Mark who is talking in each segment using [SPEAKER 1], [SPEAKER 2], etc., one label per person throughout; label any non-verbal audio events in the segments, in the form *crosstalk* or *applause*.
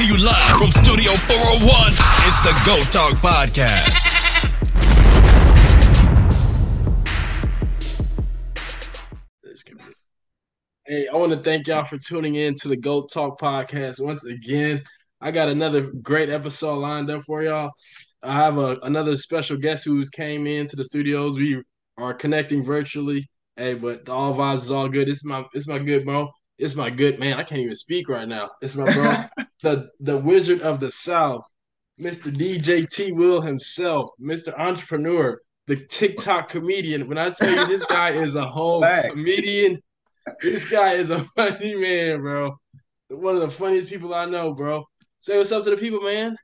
[SPEAKER 1] to you live from Studio 401. It's the GOAT Talk Podcast.
[SPEAKER 2] Hey, I want to thank y'all for tuning in to the GOAT Talk Podcast once again. I got another great episode lined up for y'all. I have a, another special guest who's came into the studios. We are connecting virtually. Hey, but all vibes is all good. It's my it's my good bro. It's my good man. I can't even speak right now. It's my bro, *laughs* the the Wizard of the South, Mr. DJ T Will himself, Mr. Entrepreneur, the TikTok comedian. When I tell you this guy is a whole
[SPEAKER 3] Facts.
[SPEAKER 2] comedian, this guy is a funny man, bro. One of the funniest people I know, bro. Say what's up to the people, man.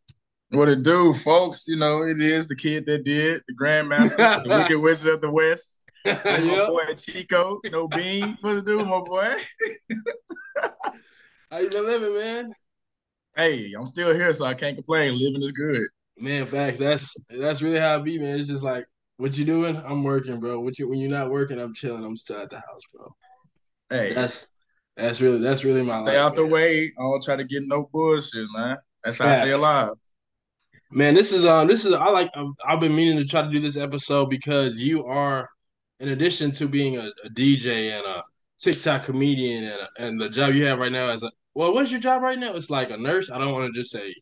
[SPEAKER 3] What it do, folks? You know, it is the kid that did, the Grandmaster, the *laughs* Wicked Wizard of the West. My
[SPEAKER 2] Yep.
[SPEAKER 3] boy Chico, no bean. What it do, my boy? *laughs*
[SPEAKER 2] How you been living, man?
[SPEAKER 3] Hey, I'm still here, so I can't complain. Living is good.
[SPEAKER 2] Man, facts. That's that's really how I be, man. It's just like, what you doing? I'm working, bro. What you when you're not working, I'm chilling. I'm still at the house, bro.
[SPEAKER 3] Hey,
[SPEAKER 2] That's that's really that's really my
[SPEAKER 3] stay
[SPEAKER 2] life,
[SPEAKER 3] out the way. I don't try to get no bullshit, man. That's how I stay alive.
[SPEAKER 2] Man, this is um this is I like I've, I've been meaning to try to do this episode because you are, in addition to being a, a DJ and a TikTok comedian and a, and the job you have right now as a well, what's your job right now? It's like a nurse. I don't want to just say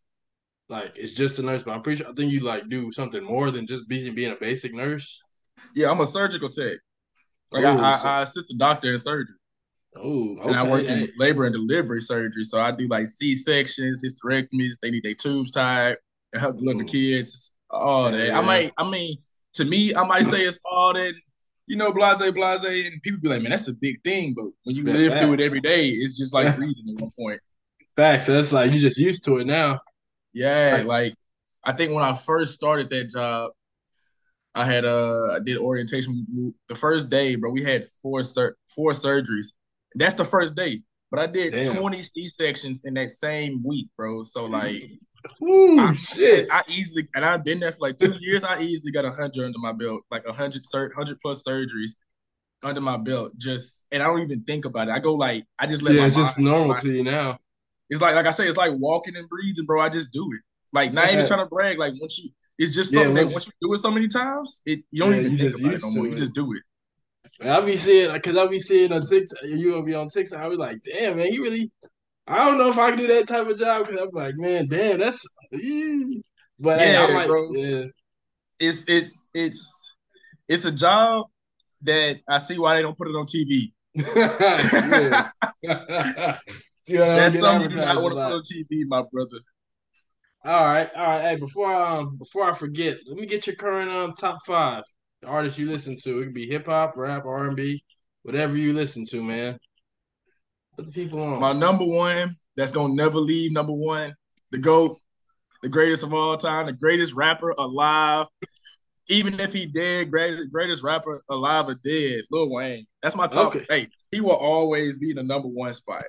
[SPEAKER 2] like it's just a nurse, but I'm pretty sure I think you like do something more than just being being a basic nurse.
[SPEAKER 3] Yeah, I'm a surgical tech. Like
[SPEAKER 2] Ooh,
[SPEAKER 3] I,
[SPEAKER 2] so-
[SPEAKER 3] I, I assist the doctor in surgery,
[SPEAKER 2] Oh, okay.
[SPEAKER 3] and I work in labor and delivery surgery. So I do like C sections, hysterectomies. They need their tubes tied. and help deliver
[SPEAKER 2] Ooh.
[SPEAKER 3] kids. All that.
[SPEAKER 2] Yeah.
[SPEAKER 3] I might. I mean, to me, I might say it's all that. You know, blase, blase, and people be like, "Man, that's a big thing." But when you
[SPEAKER 2] Yeah,
[SPEAKER 3] live through it every day, it's just like breathing at one point.
[SPEAKER 2] Facts. So that's like you just used to it now.
[SPEAKER 3] Yeah,
[SPEAKER 2] Like-
[SPEAKER 3] like I think when I first started that job, I had uh I did orientation the first day, bro. We had four sur- four surgeries. That's the first day, but I did
[SPEAKER 2] Damn.
[SPEAKER 3] twenty C sections in that same week, bro. So like,
[SPEAKER 2] Ooh,
[SPEAKER 3] I,
[SPEAKER 2] shit.
[SPEAKER 3] I easily and I've been there for like two years. I easily got a hundred under my belt, like a hundred sur- hundred plus surgeries under my belt. Just and I don't even think about it. I go like I just let
[SPEAKER 2] Yeah, it's just normal to you now.
[SPEAKER 3] it's like like I say, it's like walking and breathing, bro. I just do it. Like not even trying to brag. Like once you, it's just
[SPEAKER 2] Yeah,
[SPEAKER 3] something that
[SPEAKER 2] once-
[SPEAKER 3] once you do it so many times, it you don't
[SPEAKER 2] Yeah,
[SPEAKER 3] even
[SPEAKER 2] you
[SPEAKER 3] think
[SPEAKER 2] just
[SPEAKER 3] about it no more. You just do it.
[SPEAKER 2] I be seeing because I be seeing on TikTok, you gonna be on TikTok. I was like, damn, man, he really. I don't know if I can do that type of job because I'm like, man, damn, that's. But hey, I
[SPEAKER 3] Yeah,
[SPEAKER 2] might,
[SPEAKER 3] bro.
[SPEAKER 2] yeah,
[SPEAKER 3] It's it's it's it's a job that I see why they don't put it on TV. *laughs* *laughs*
[SPEAKER 2] See what
[SPEAKER 3] That's something
[SPEAKER 2] don't
[SPEAKER 3] want to put on TV, my brother.
[SPEAKER 2] All right, all right. Hey, before um before I forget, let me get your current um top five artists you listen to. It could be hip hop, rap, R and B, whatever you listen to, man. Put the people on.
[SPEAKER 3] My number one, that's gonna never leave. Number one, the goat, the greatest of all time, the greatest rapper alive. Even if he dead, greatest greatest rapper alive or dead, Lil Wayne. That's my top.
[SPEAKER 2] Okay.
[SPEAKER 3] Hey, he will always be the number one spot,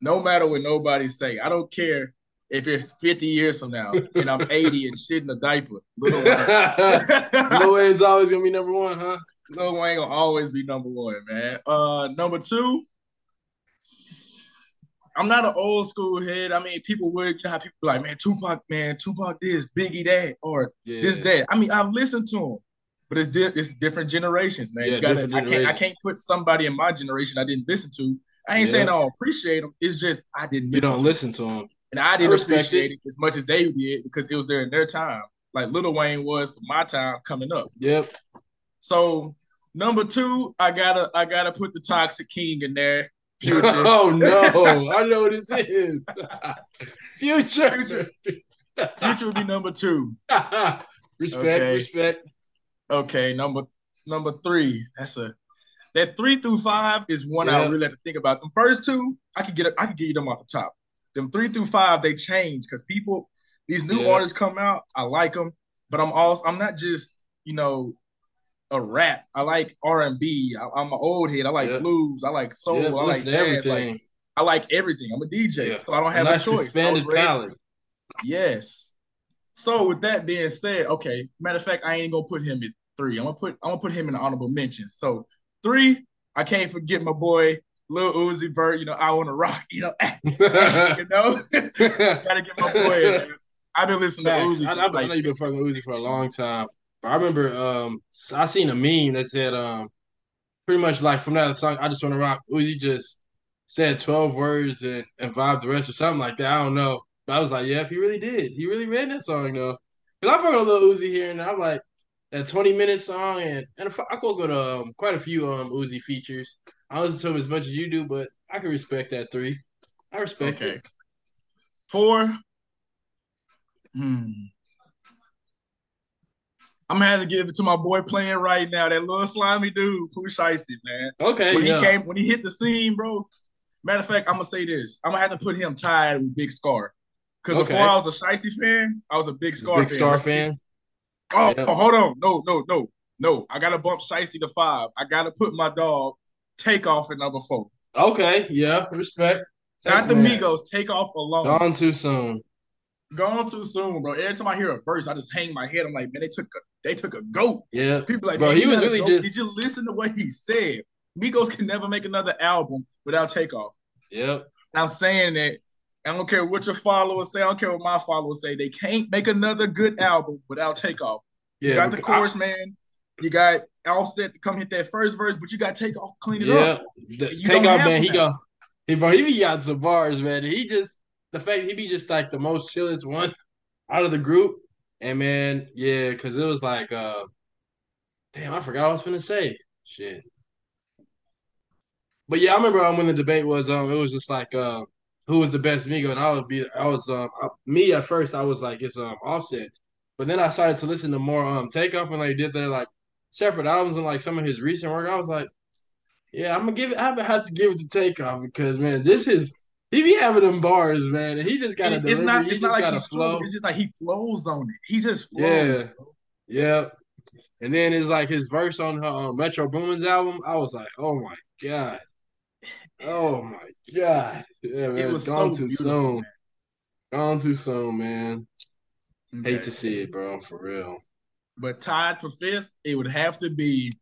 [SPEAKER 3] no matter what nobody say. I don't care if it's fifty years from now and I'm *laughs* eighty and shit in a diaper. Lil Wayne. *laughs* *laughs*
[SPEAKER 2] Lil Wayne's always gonna be number one, huh?
[SPEAKER 3] Lil Wayne gonna always be number one, man. Uh, number two. I'm not an old school head. I mean, people would, you know how people be like, man, Tupac, man, Tupac this, Biggie that, or
[SPEAKER 2] Yeah.
[SPEAKER 3] this that. I mean, I've listened to him, but it's di- it's different generations, man.
[SPEAKER 2] Yeah,
[SPEAKER 3] you gotta,
[SPEAKER 2] different
[SPEAKER 3] I can't I can't put somebody in my generation I didn't listen to. I ain't
[SPEAKER 2] Yeah.
[SPEAKER 3] saying I don't appreciate them. It's just I didn't
[SPEAKER 2] You
[SPEAKER 3] listen
[SPEAKER 2] don't
[SPEAKER 3] to
[SPEAKER 2] listen to him.
[SPEAKER 3] and I didn't
[SPEAKER 2] respect
[SPEAKER 3] appreciate
[SPEAKER 2] it.
[SPEAKER 3] it as much as they did because it was during their time, like Lil Wayne was for my time coming up.
[SPEAKER 2] Yep.
[SPEAKER 3] So number two, I gotta I gotta put the Toxic King in there. Future.
[SPEAKER 2] Oh no, *laughs* I know what this is. *laughs* Future.
[SPEAKER 3] Future would be number two. *laughs*
[SPEAKER 2] respect,
[SPEAKER 3] Okay.
[SPEAKER 2] respect.
[SPEAKER 3] Okay, number number three. That's a that three through five is one I
[SPEAKER 2] Yeah.
[SPEAKER 3] really have to think about. The first two, I could get I could get you them off the top. Them three through five, they change because people, these new
[SPEAKER 2] Yeah.
[SPEAKER 3] artists come out. I like them, but I'm also I'm not just you know a rap. I like R and B. I'm an old head. I like
[SPEAKER 2] Yeah.
[SPEAKER 3] blues. I like soul.
[SPEAKER 2] Yeah,
[SPEAKER 3] I like jazz. Like
[SPEAKER 2] everything.
[SPEAKER 3] I like everything. I'm a DJ,
[SPEAKER 2] Yeah.
[SPEAKER 3] so I don't have a choice.
[SPEAKER 2] Expanded palette.
[SPEAKER 3] Yes. So with that being said, okay. Matter of fact, I ain't gonna put him at three. I'm gonna put I'm gonna put him in honorable mentions. So three, I can't forget my boy Lil Uzi Vert, you know, I want to rock, *laughs* you know, *laughs* *laughs* you know, gotta get my boy. I've been listening to Uzi.
[SPEAKER 2] I, I, I know you've been fucking Uzi for a long time. I remember um I seen a meme that said um pretty much like from that song, I just want to rock. Uzi just said 12 words and, and vibe the rest or something like that. I don't know. But I was like, yeah, he really did. He really ran that song though. Because I fuck with a little Uzi here and I'm like, that 20 minute song and, and I go go to um, quite a few um Uzi features. I listen to him as much as you do, but I can respect that three. I respect okay. it.
[SPEAKER 3] Four. Hmm. I'm gonna have to give it to my boy playing right now. That little slimy dude, Pooh Shiesty, man.
[SPEAKER 2] Okay.
[SPEAKER 3] When
[SPEAKER 2] yeah.
[SPEAKER 3] he came, when he hit the scene, bro. Matter of fact, I'm gonna say this. I'm gonna have to put him tied with Big Scarr. Because okay. before I was a Shiesty fan, I was a Big Scarr fan.
[SPEAKER 2] Big
[SPEAKER 3] fan.
[SPEAKER 2] Scarr fan.
[SPEAKER 3] Oh, oh, hold on. No, no, no, no. I gotta bump Shiesty to five. I gotta put my dog Takeoff at number four.
[SPEAKER 2] Okay, yeah, respect.
[SPEAKER 3] Not the man. Migos. Takeoff alone.
[SPEAKER 2] Gone too soon.
[SPEAKER 3] Gone too soon, bro. Every time I hear a verse, I just hang my head. I'm like, man, they took a they took a goat.
[SPEAKER 2] Yeah.
[SPEAKER 3] People like,
[SPEAKER 2] bro, he was really just.
[SPEAKER 3] Did you listen to what he said? Migos can never make another album without Takeoff.
[SPEAKER 2] Yep.
[SPEAKER 3] I'm saying that. I don't care what your followers say. I don't care what my followers say. They can't make another good album without Takeoff. Yeah, you got the chorus, I, man. You got Offset to come hit that first verse, but you got Takeoff clean it
[SPEAKER 2] yeah,
[SPEAKER 3] up.
[SPEAKER 2] Yeah, Takeoff, man. He go. He bro, he be got some bars, man. He just the fact he be just like the most chillest one out of the group. And man, yeah, because it was like, uh damn, I forgot what I was gonna say. Shit. But yeah, I remember um, when the debate was um, it was just like uh, who was the best Migo, and I would be, I was um, I, me at first, I was like it's um Offset, but then I started to listen to more um Takeoff when they did their like separate albums and like some of his recent work. I was like, yeah, I'm gonna give it. I have to give it to Takeoff because man, this is he be having them bars, man, and he just got to.
[SPEAKER 3] It's not. It's not like
[SPEAKER 2] he's
[SPEAKER 3] flow. It's just like he flows on it. He just flows.
[SPEAKER 2] Yeah, yeah. And then it's like his verse on her um, Metro Boomin's album. I was like, oh my god, oh my god, yeah, man, it was gone so too soon. Man. Gone too soon, man. Okay. Hate to see it, bro, for real.
[SPEAKER 3] But tied for fifth, it would have to be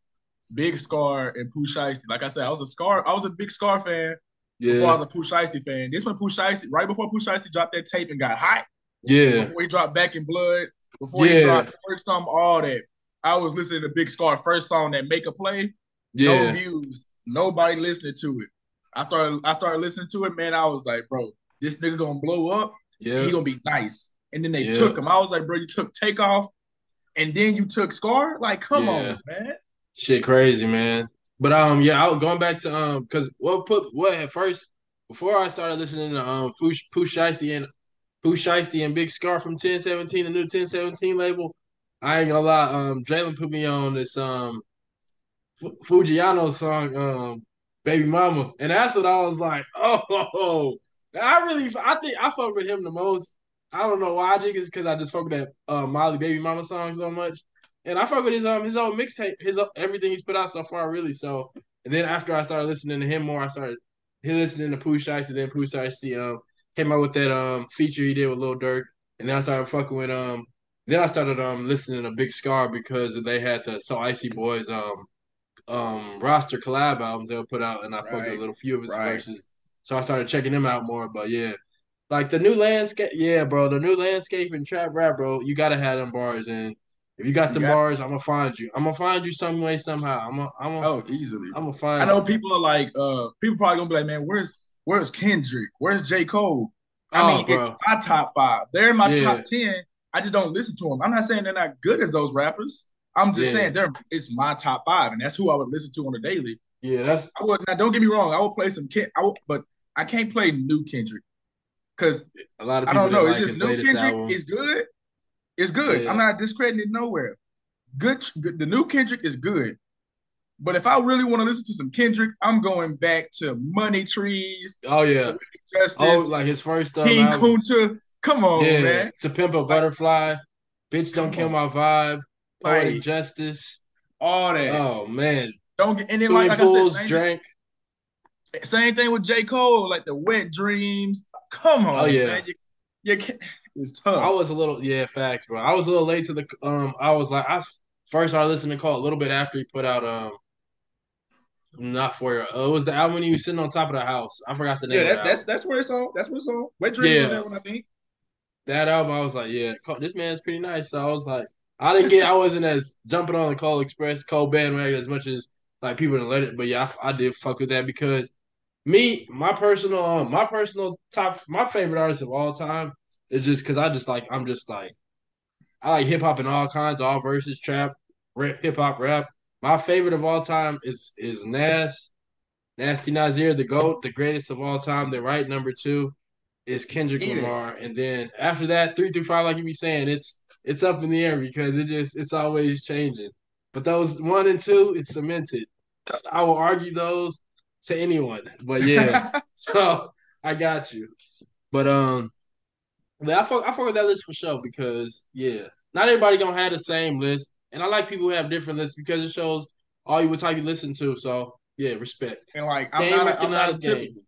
[SPEAKER 3] Big Scarr and Pooh Shiesty. Like I said, I was a Scarr, I was a big Scarr fan yeah. before I was a Pooh Shiesty fan. This one Pooh Shiesty, right before Pooh Shiesty dropped that tape and got hot.
[SPEAKER 2] Yeah.
[SPEAKER 3] Before he dropped Back in Blood, before yeah. he dropped first song, all that. I was listening to Big Scarr first song that make a play. Yeah. No views. Nobody listening to it. I started I started listening to it, man. I was like, bro, this nigga gonna blow up. Yeah. He gonna be nice. And then they yeah. took him. I was like, bro, you took Takeoff and then you took Scarr? Like, come yeah. on, man.
[SPEAKER 2] Shit crazy, man. But um, yeah, I was going back to um, because what put what at first before I started listening to um Pooh and Pooh and Big Scarr from 1017, the new 1017 label. I ain't gonna lie, um, Jalen put me on this um F- Foogiano song, um, Baby Mama, and that's what I was like, *laughs* oh, I really, I think I fuck with him the most. I don't know why. I think it's because I just fuck with that uh, Molly Baby Mama song so much, and I fuck with his um his old mixtape, his everything he's put out so far, really. So, and then after I started listening to him more, I started he listening to Pooh Shiesty, and then Pooh Shiesty um came out with that um feature he did with Lil Durk, and then I started fucking with um then I started um listening to Big Scarr because they had the So Icy Boyz um um roster collab albums they would put out, and I right. fucked with a little few of his right. verses. So I started checking him out more. But yeah, like the new landscape, yeah, bro. The new landscape and trap rap, bro. You gotta have them bars, and if you got the bars, I'm gonna find you. I'm gonna find you some way somehow. I'm gonna, I'm gonna,
[SPEAKER 3] oh, easily.
[SPEAKER 2] I'm gonna find.
[SPEAKER 3] I know people are like, uh, people probably gonna be like, man, where's where's Kendrick? Where's J Cole? I oh, mean, bro. it's my top five. They're in my yeah. top ten. I just don't listen to them. I'm not saying they're not good as those rappers. I'm just yeah. saying they're it's my top five, and that's who I would listen to on a daily.
[SPEAKER 2] Yeah, that's
[SPEAKER 3] I would now. Don't get me wrong. I will play some Ken. I will, but I can't play new Kendrick because a lot of I don't know. It's just new Kendrick album. is good. It's good. Yeah. I'm not discrediting it nowhere. Good, good. The new Kendrick is good. But if I really want to listen to some Kendrick, I'm going back to Money Trees.
[SPEAKER 2] Oh yeah, Justice, oh like his first stuff.
[SPEAKER 3] King Kunta. Come on, yeah. man.
[SPEAKER 2] To Pimp a Butterfly. Bitch, don't kill my vibe. Poetic like, Justice.
[SPEAKER 3] All that.
[SPEAKER 2] Oh man.
[SPEAKER 3] Don't get and then like, like pools, I said, drink. Same thing with J. Cole, like the wet dreams. Come on, oh, yeah. man. You, you can't, it's tough.
[SPEAKER 2] I was a little, yeah, facts, bro. I was a little late to the um, I was like, I first I listened to Cole a little bit after he put out um not for you. Uh, it was the album when he was sitting on top of the house. I forgot the name.
[SPEAKER 3] Yeah, that, that's that's where it's on. That's where it's on. Wet Dreams
[SPEAKER 2] Yeah.
[SPEAKER 3] on that one, I think.
[SPEAKER 2] that album. I was like, yeah, this man's pretty nice. So I was like, I didn't get, I wasn't as jumping on the Cole Express, Cole bandwagon as much as like people didn't let it. But yeah, I, I did fuck with that because me, my personal, um, my personal top, my favorite artist of all time is just because I just like, I'm just like, I like hip hop in all kinds, all verses, trap, rap, hip hop, rap. My favorite of all time is is Nas, Nasty Nasir, the GOAT, the greatest of all time. The right number two is Kendrick
[SPEAKER 3] Eat it.
[SPEAKER 2] Lamar, and then after that, three through five, like you be saying, it's it's up in the air because it just it's always changing. But those one and two is cemented. I will argue those to anyone. But yeah, *laughs* so I got you. But um, but I fuck I fuck with that list for sure because yeah, not everybody gonna have the same list, and I like people who have different lists because it shows all you what type you listen to. So yeah, respect.
[SPEAKER 3] and like I'm
[SPEAKER 2] Game
[SPEAKER 3] not, a, I'm not a typical.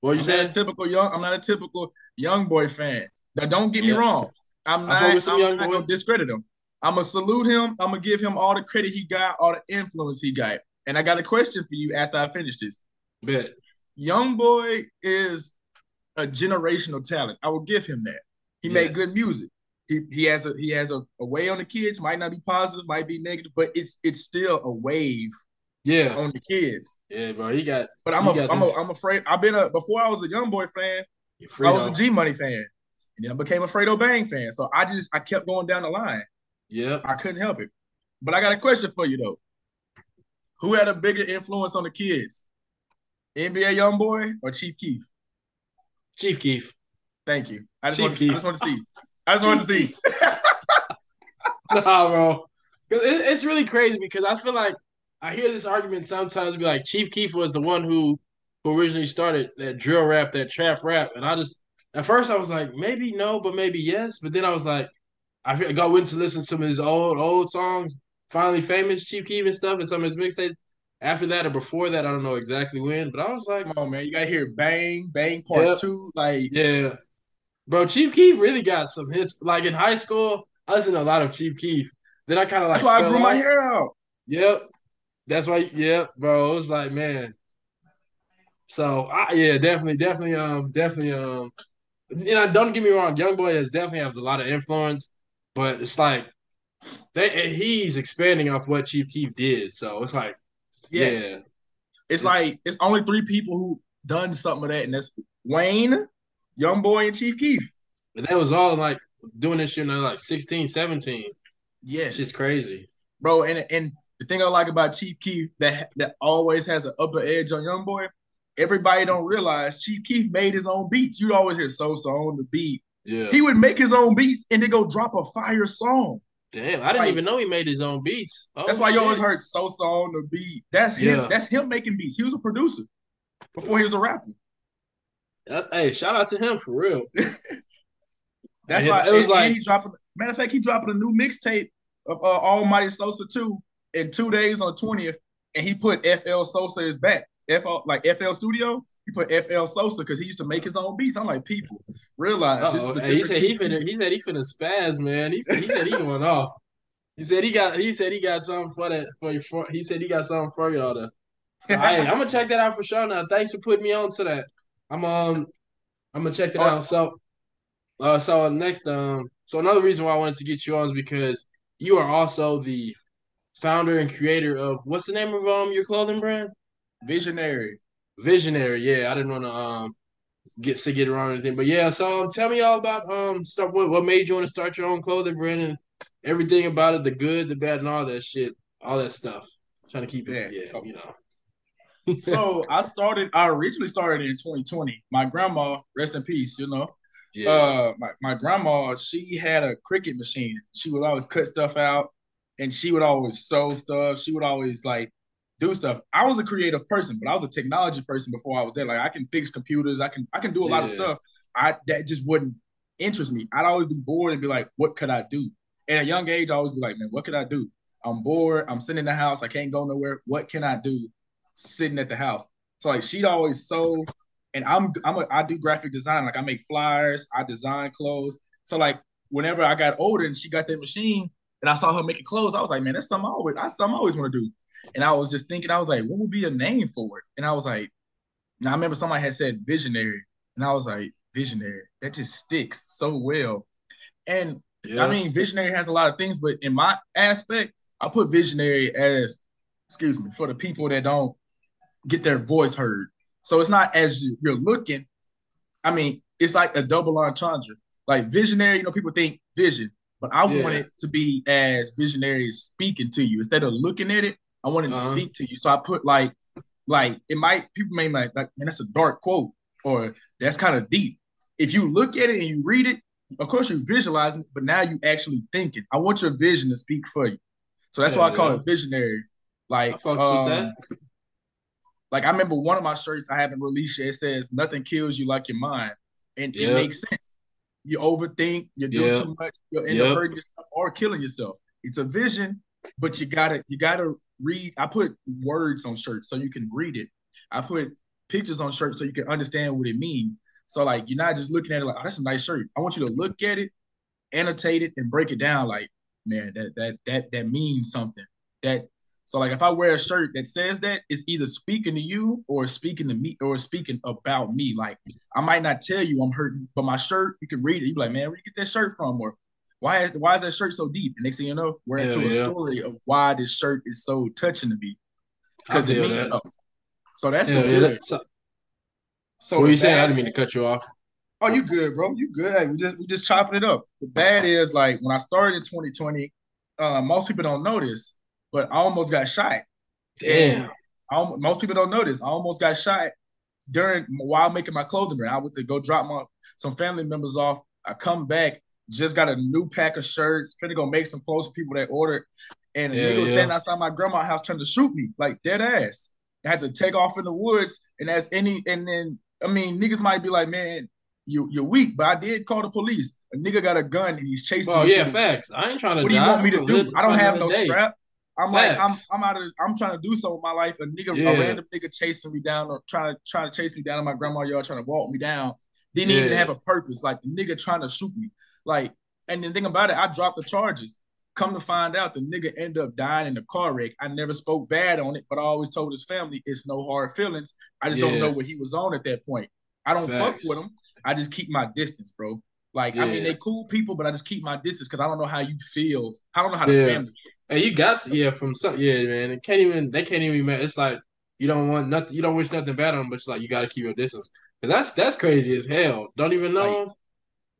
[SPEAKER 2] What you
[SPEAKER 3] I'm not a
[SPEAKER 2] saying?
[SPEAKER 3] typical young. I'm not a typical young boy fan. Now, don't get me wrong. I'm not.
[SPEAKER 2] fuck with some
[SPEAKER 3] I'm not gonna discredit him. I'm gonna salute him. I'm gonna give him all the credit he got, all the influence he got. And I got a question for you after I finish this.
[SPEAKER 2] Bet.
[SPEAKER 3] Young boy is a generational talent. I will give him that. He
[SPEAKER 2] Yes.
[SPEAKER 3] made good music. He he has a he has a, a way on the kids. Might not be positive, might be negative, but it's it's still a wave
[SPEAKER 2] Yeah,
[SPEAKER 3] on the kids.
[SPEAKER 2] yeah, bro. He got
[SPEAKER 3] But I'm a,
[SPEAKER 2] got
[SPEAKER 3] I'm a, I'm afraid. I've been a before I was a young boy fan. I was a G Money fan, and then I became a Fredo Bang fan. So I just I kept going down the line.
[SPEAKER 2] Yeah,
[SPEAKER 3] I couldn't help it. But I got a question for you though. Who had a bigger influence on the kids? NBA young boy or Chief Keef?
[SPEAKER 2] Chief Keef.
[SPEAKER 3] Thank you. I just want to, I just want to see. I just want to see. *laughs*
[SPEAKER 2] Nah, bro. it, it's really crazy because I feel like I hear this argument sometimes be like Chief Keef was the one who who originally started that drill rap, that trap rap, and I just at first I was like maybe no, but maybe yes, but then I was like I feel- I got went to listen to some of his old old songs, finally famous Chief Keef and stuff, and some of his mixtapes. After that or before that, I don't know exactly when, but I was like,
[SPEAKER 3] Come on, man. You gotta hear Bang, Bang Part
[SPEAKER 2] Yep.
[SPEAKER 3] Two. Like
[SPEAKER 2] yeah, bro, Chief Keef really got some hits. Like in high school, I listened to a lot of Chief Keef. Then I kind of like
[SPEAKER 3] that's why I
[SPEAKER 2] fell
[SPEAKER 3] grew my hair out.
[SPEAKER 2] Yep. That's why, yep, bro. It was like, man. So I yeah, definitely, definitely, um, definitely, um, you know, don't get me wrong, Young Boy has definitely has a lot of influence, but it's like they he's expanding off what Chief Keef did. So it's like,
[SPEAKER 3] Yes.
[SPEAKER 2] yeah,
[SPEAKER 3] It's
[SPEAKER 2] It's-
[SPEAKER 3] like it's only three people who done something of that, and that's Wayne, Young Boy, and Chief Keef.
[SPEAKER 2] but that was all like doing this shit when I was like 16, 17.
[SPEAKER 3] Yes,
[SPEAKER 2] It's just crazy.
[SPEAKER 3] bro. And and the thing I like about Chief Keef that that always has an upper edge on Young Boy. Everybody don't realize Chief Keef made his own beats. You always hear Sosa on the beat.
[SPEAKER 2] Yeah.
[SPEAKER 3] He would make his own beats and then go drop a fire song.
[SPEAKER 2] Damn, I didn't
[SPEAKER 3] like-
[SPEAKER 2] even know he made his own beats. Oh,
[SPEAKER 3] That's why you always heard Sosa on the beat. That's his.
[SPEAKER 2] Yeah.
[SPEAKER 3] That's him making beats. He was a producer before he was a rapper.
[SPEAKER 2] Uh, Hey, shout out to him for real. *laughs*
[SPEAKER 3] That's why
[SPEAKER 2] it was
[SPEAKER 3] and- and
[SPEAKER 2] like-
[SPEAKER 3] he dropping. Matter of fact, he dropping a new mixtape of uh, Almighty Sosa two in two days on twentieth, and he put FL Sosa is back. FL like FL Studio. He put FL Sosa because he used to make his own beats. I'm like, people realize this is a
[SPEAKER 2] Hey, he said he finna he said he finna spaz, man. He, he said he *laughs* going off. He said he got he said he got something for that for your for he said he got something for y'all to. So, hey, *laughs* I'm gonna check that out for sure now. Thanks for putting me on to that. I'm um I'm gonna check
[SPEAKER 3] Alright.
[SPEAKER 2] out. So uh so next um so another reason why I wanted to get you on is because you are also the founder and creator of what's the name of um your clothing brand?
[SPEAKER 3] Visionary.
[SPEAKER 2] Visionary, yeah. I didn't want to um get to get around anything, but yeah. So um, tell me all about um start what what made you want to start your own clothing brand and everything about it, the good, the bad, and all that shit, all that stuff. Trying to keep it,
[SPEAKER 3] Yeah.
[SPEAKER 2] yeah, you know.
[SPEAKER 3] So *laughs* I started. I originally started in 2020. My grandma, rest in peace. You know,
[SPEAKER 2] yeah,
[SPEAKER 3] uh my, my grandma she had a Cricut machine. She would always cut stuff out and she would always sew stuff. She would always like do stuff. I was a creative person but i was a technology person before i was there. Like i can fix computers. I can i can do a lot of stuff. I that just wouldn't interest me. I'd always be bored and be like what could i do? At a young age i always be like man what could i do? I'm bored. I'm sitting in the house. I can't go nowhere. What can i do sitting at the house so like she'd always sew and I'm I'm a, I do graphic design. Like I make flyers, I design clothes. So like whenever I got older and she got that machine and I saw her making clothes, I was like, man, that's something I always that's something I always want to do. And I was just thinking, I was like, what would be a name for it? And I was like, now I remember somebody had said visionary, and I was like, visionary. That just sticks so well. And
[SPEAKER 2] Yeah.
[SPEAKER 3] I mean, visionary has a lot of things, but in my aspect, I put visionary as, excuse me, for the people that don't get their voice heard. So it's not as you- you're looking. I mean, it's like a double entendre. Like visionary, you know, people think vision, but I
[SPEAKER 2] Yeah.
[SPEAKER 3] want it to be as visionary as speaking to you instead of looking at it. I want it
[SPEAKER 2] Uh-huh.
[SPEAKER 3] to speak to you. So I put like, like it might people may like, like man, that's a dark quote or that's kind of deep. If you look at it and you read it, of course you're visualizing it, but now you actually thinking. I want your vision to speak for you. So that's why I call
[SPEAKER 2] yeah.
[SPEAKER 3] it visionary. Like,
[SPEAKER 2] I fucks with
[SPEAKER 3] um,
[SPEAKER 2] that.
[SPEAKER 3] Like I remember one of my shirts I haven't released yet. It says nothing kills you like your mind, and
[SPEAKER 2] Yeah.
[SPEAKER 3] it makes sense. You overthink, you do
[SPEAKER 2] Yeah.
[SPEAKER 3] too much, you'll end
[SPEAKER 2] Yep.
[SPEAKER 3] up hurting yourself or killing yourself. It's a vision, but you gotta you gotta read. I put words on shirts so you can read it. I put pictures on shirts so you can understand what it means. So like you're not just looking at it like, oh, that's a nice shirt. I want you to look at it, annotate it, and break it down. Like, man, that that that that means something. That so like if I wear a shirt that says that, it's either speaking to you or speaking to me or speaking about me. Like I might not tell you I'm hurting, but my shirt, you can read it. You be like, man, where you get that shirt from? Or why why is that shirt so deep? And next thing you know, we're
[SPEAKER 2] Yeah,
[SPEAKER 3] into a story of why this shirt is so touching to me. Because it means
[SPEAKER 2] that.
[SPEAKER 3] something. So that's
[SPEAKER 2] Yeah,
[SPEAKER 3] the
[SPEAKER 2] yeah,
[SPEAKER 3] good.
[SPEAKER 2] that- so, what
[SPEAKER 3] the
[SPEAKER 2] you saying? I didn't mean to cut you off.
[SPEAKER 3] Oh, you good, bro. You good. Hey, we just we just chopping it up. The bad is like when I started in 2020, uh, most people don't this, but I almost got shot.
[SPEAKER 2] Damn.
[SPEAKER 3] I, most people don't know this. I almost got shot during while making my clothing brand. I went to go drop my some family members off. I come back, just got a new pack of shirts, finna go make some clothes for people that ordered. And a
[SPEAKER 2] Yeah,
[SPEAKER 3] nigga was
[SPEAKER 2] yeah.
[SPEAKER 3] standing outside my grandma's house trying to shoot me, like dead ass. I had to take off in the woods, and as any and then I mean niggas might be like, man, you you're weak, but I did call the police. A nigga got a gun and he's chasing
[SPEAKER 2] Oh yeah, facts. I ain't trying to.
[SPEAKER 3] what do you want me to do? I don't have no
[SPEAKER 2] day.
[SPEAKER 3] strap. I'm like, I'm I'm out of I'm trying to do something with my life. A nigga,
[SPEAKER 2] Yeah.
[SPEAKER 3] a random nigga chasing me down or trying to trying to chase me down in my grandma's yard, trying to walk me down. Didn't even have a purpose. Like the nigga trying to shoot me. Like, and the thing about it, I dropped the charges. Come to find out, the nigga ended up dying in a car wreck. I never spoke bad on it, but I always told his family it's no hard feelings. I just
[SPEAKER 2] Yeah.
[SPEAKER 3] don't know what he was on at that point. I don't fuck with him. I just keep my distance, bro. Like, I mean, they cool people, but I just keep my distance because I don't know how you feel. I don't know how
[SPEAKER 2] Yeah.
[SPEAKER 3] the family
[SPEAKER 2] Hey, you got to, yeah, from some, yeah, man. It can't even, they can't even, man. It's like you don't want nothing, you don't wish nothing bad on them, but it's like you got to keep your distance because that's that's crazy as hell. Don't even know.
[SPEAKER 3] Like-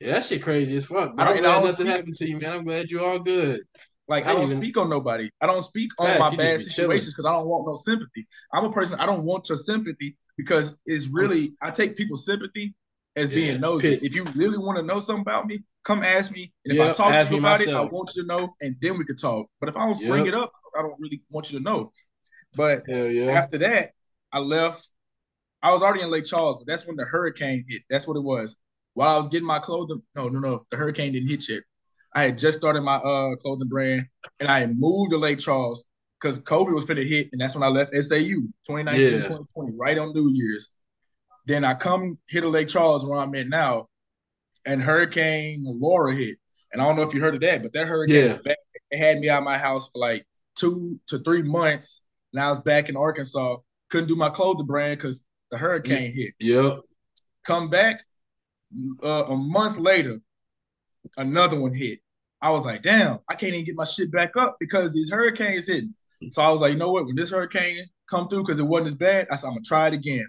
[SPEAKER 2] yeah, that shit crazy as fuck.
[SPEAKER 3] I don't- and
[SPEAKER 2] glad nothing happened to you, man. I'm glad you're all good.
[SPEAKER 3] Like
[SPEAKER 2] I
[SPEAKER 3] I don't
[SPEAKER 2] even-
[SPEAKER 3] speak on nobody. I don't speak on my bad
[SPEAKER 2] be
[SPEAKER 3] situations because I don't want no sympathy. I'm a person. I don't want your sympathy because it's really I take people's sympathy as
[SPEAKER 2] Yeah,
[SPEAKER 3] being nosy. If you really want to know something about me, come ask me. And if I talk to you about it, I want you to know, and then we could talk. But if I don't bring it up, I don't really want you to know. But
[SPEAKER 2] yeah.
[SPEAKER 3] after that, I left. I was already in Lake Charles, but that's when the hurricane hit. That's what it was. While I was getting my clothing, no, no, no, the hurricane didn't hit yet. I had just started my uh clothing brand, and I had moved to Lake Charles because COVID was finna hit, and that's when I left SAU 2019,
[SPEAKER 2] Yeah.
[SPEAKER 3] 2020, right on New Year's. Then I come here to Lake Charles where I'm at now, and Hurricane Laura hit. And I don't know if you heard of that, but that hurricane
[SPEAKER 2] Yeah.
[SPEAKER 3] back. it had me out of my house for like two to three months. And I was back in Arkansas. Couldn't do my clothing brand because the hurricane hit.
[SPEAKER 2] Yep.
[SPEAKER 3] Come back uh, a month later, another one hit. I was like, damn, I can't even get my shit back up because these hurricanes hit. So I was like, you know what? When this hurricane come through, because it wasn't as bad, I said, I'm gonna try it again.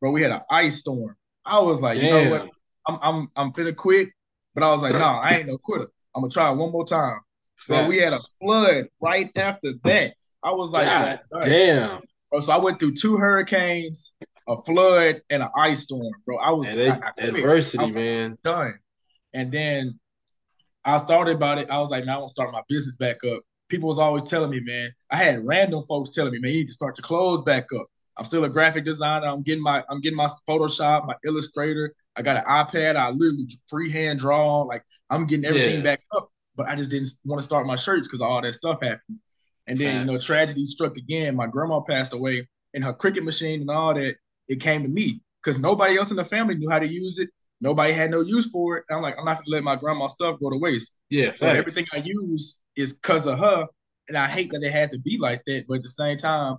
[SPEAKER 3] Bro, we had an ice storm. I was like, you know what? I'm I'm I'm finna quit. But I was like, nah, I ain't no quitter. I'm gonna try one more time. Bro, we had a flood right after that. I was like,
[SPEAKER 2] God
[SPEAKER 3] "Dang."
[SPEAKER 2] damn.
[SPEAKER 3] bro. So I went through two hurricanes, a flood, and an ice storm, bro. I was I- I
[SPEAKER 2] adversity,
[SPEAKER 3] I was
[SPEAKER 2] man.
[SPEAKER 3] done. And then I started about it. I was like, man, I want to start my business back up. People was always telling me, man. I had random folks telling me, man, you need to start your clothes back up. I'm still a graphic designer. I'm getting my I'm getting my Photoshop, my Illustrator. I got an iPad. I literally freehand draw. Like I'm getting everything
[SPEAKER 2] Yeah.
[SPEAKER 3] back up. But I just didn't want to start my shirts because all that stuff happened. And then you know, tragedy struck again. My grandma passed away, and her Cricut machine and all that. It came to me because nobody else in the family knew how to use it. Nobody had no use for it. I'm like, I'm not gonna let my grandma's stuff go to waste.
[SPEAKER 2] Yeah,
[SPEAKER 3] So everything I use is because of her. and I hate that it had to be like that, but at the same time,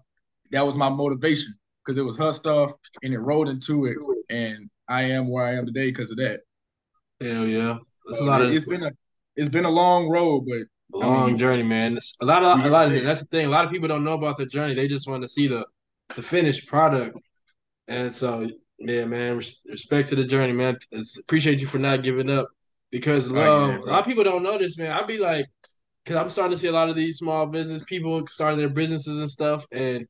[SPEAKER 3] that was my motivation because it was her stuff and it rolled into it, and I am where I am today because of that.
[SPEAKER 2] Hell yeah, it's a lot of
[SPEAKER 3] it's been a it's been a long road, but
[SPEAKER 2] a long
[SPEAKER 3] I mean,
[SPEAKER 2] journey, man. A lot of a lot of that's the thing. A lot of people don't know about the journey. They just want to see the the finished product. And so, yeah, man, res- respect to the journey, man. It's, appreciate you for not giving up because
[SPEAKER 3] Oh, yeah,
[SPEAKER 2] a lot of people don't know this, man. I'd be like, because I'm starting to see a lot of these small business people starting their businesses and stuff, and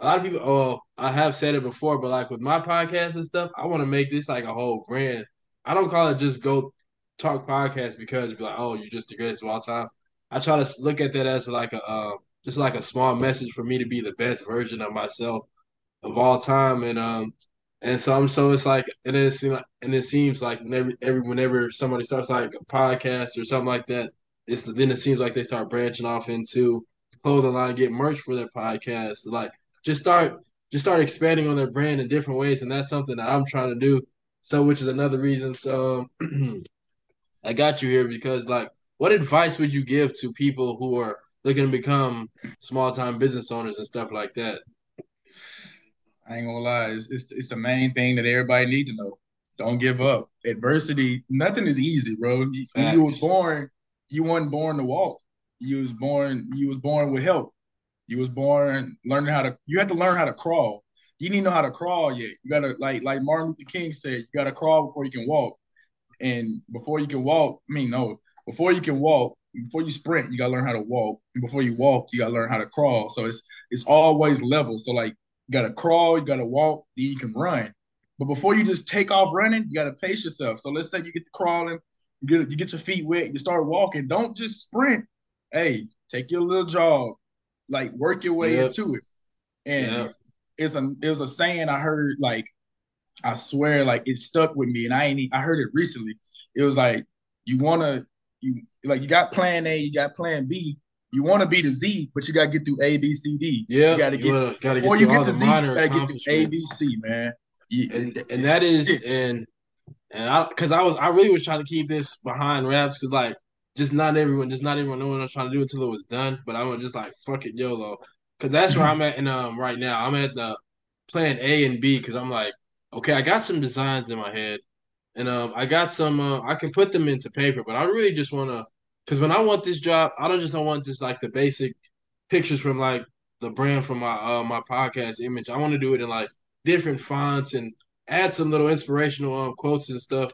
[SPEAKER 2] a lot of people. Oh, I have said it before, but like with my podcast and stuff, I want to make this like a whole brand. I don't call it just GOAT talk podcast because be like, oh, you're just the greatest of all time. I try to look at that as like a uh, just like a small message for me to be the best version of myself of all time, and um, and so I'm so it's like, and it seems like, and it seems like whenever every whenever somebody starts like a podcast or something like that, it's then it seems like they start branching off into clothing line, get merch for their podcast, like just start just start expanding on their brand in different ways, and that's something that I'm trying to do. So, which is another reason. So, *clears throat* I got you here because, like, what advice would you give to people who are looking to become small time business owners and stuff like that?
[SPEAKER 3] I ain't gonna lie, it's, it's it's the main thing that everybody need to know. Don't give up. Adversity, nothing is easy, bro. You- you was born, you wasn't born to walk. You was born, you was born with help. You was born learning how to. You had to learn how to crawl. You didn't know how to crawl yet. You gotta like like Martin Luther King said, you gotta crawl before you can walk. And before you can walk, I mean no, before you can walk, before you sprint, you gotta learn how to walk. And before you walk, you gotta learn how to crawl. So it's it's always level. So like you gotta crawl, you gotta walk, then you can run. But before you just take off running, you gotta pace yourself. So let's say you get to crawling, you get you get your feet wet, you start walking. Don't just sprint. Hey, take your little jog, like work your way
[SPEAKER 2] Yep.
[SPEAKER 3] into it. And
[SPEAKER 2] Yep.
[SPEAKER 3] it's a it was a saying I heard like I swear like it stuck with me and I ain't I heard it recently. It was like you wanna you like you got plan A, you got plan B. You want to be the Z, but you gotta get through A, B, C, D.
[SPEAKER 2] Yeah,
[SPEAKER 3] you gotta get
[SPEAKER 2] gotta get
[SPEAKER 3] you get
[SPEAKER 2] the
[SPEAKER 3] Z, you gotta get through A, B. C, man. You-
[SPEAKER 2] and and that is and and I because I was I really was trying to keep this behind wraps because like just not everyone just not everyone knew what I was trying to do until it was done. But I was just like fuck it YOLO because that's where I'm at and um right now. I'm at the plan A and B because I'm like okay I got some designs in my head and um I got some uh, I can put them into paper, but I really just want to because when I want this job I don't just don't want just like the basic pictures from like the brand from my uh my podcast image. I want to do it in like different fonts and add some little inspirational um, quotes and stuff.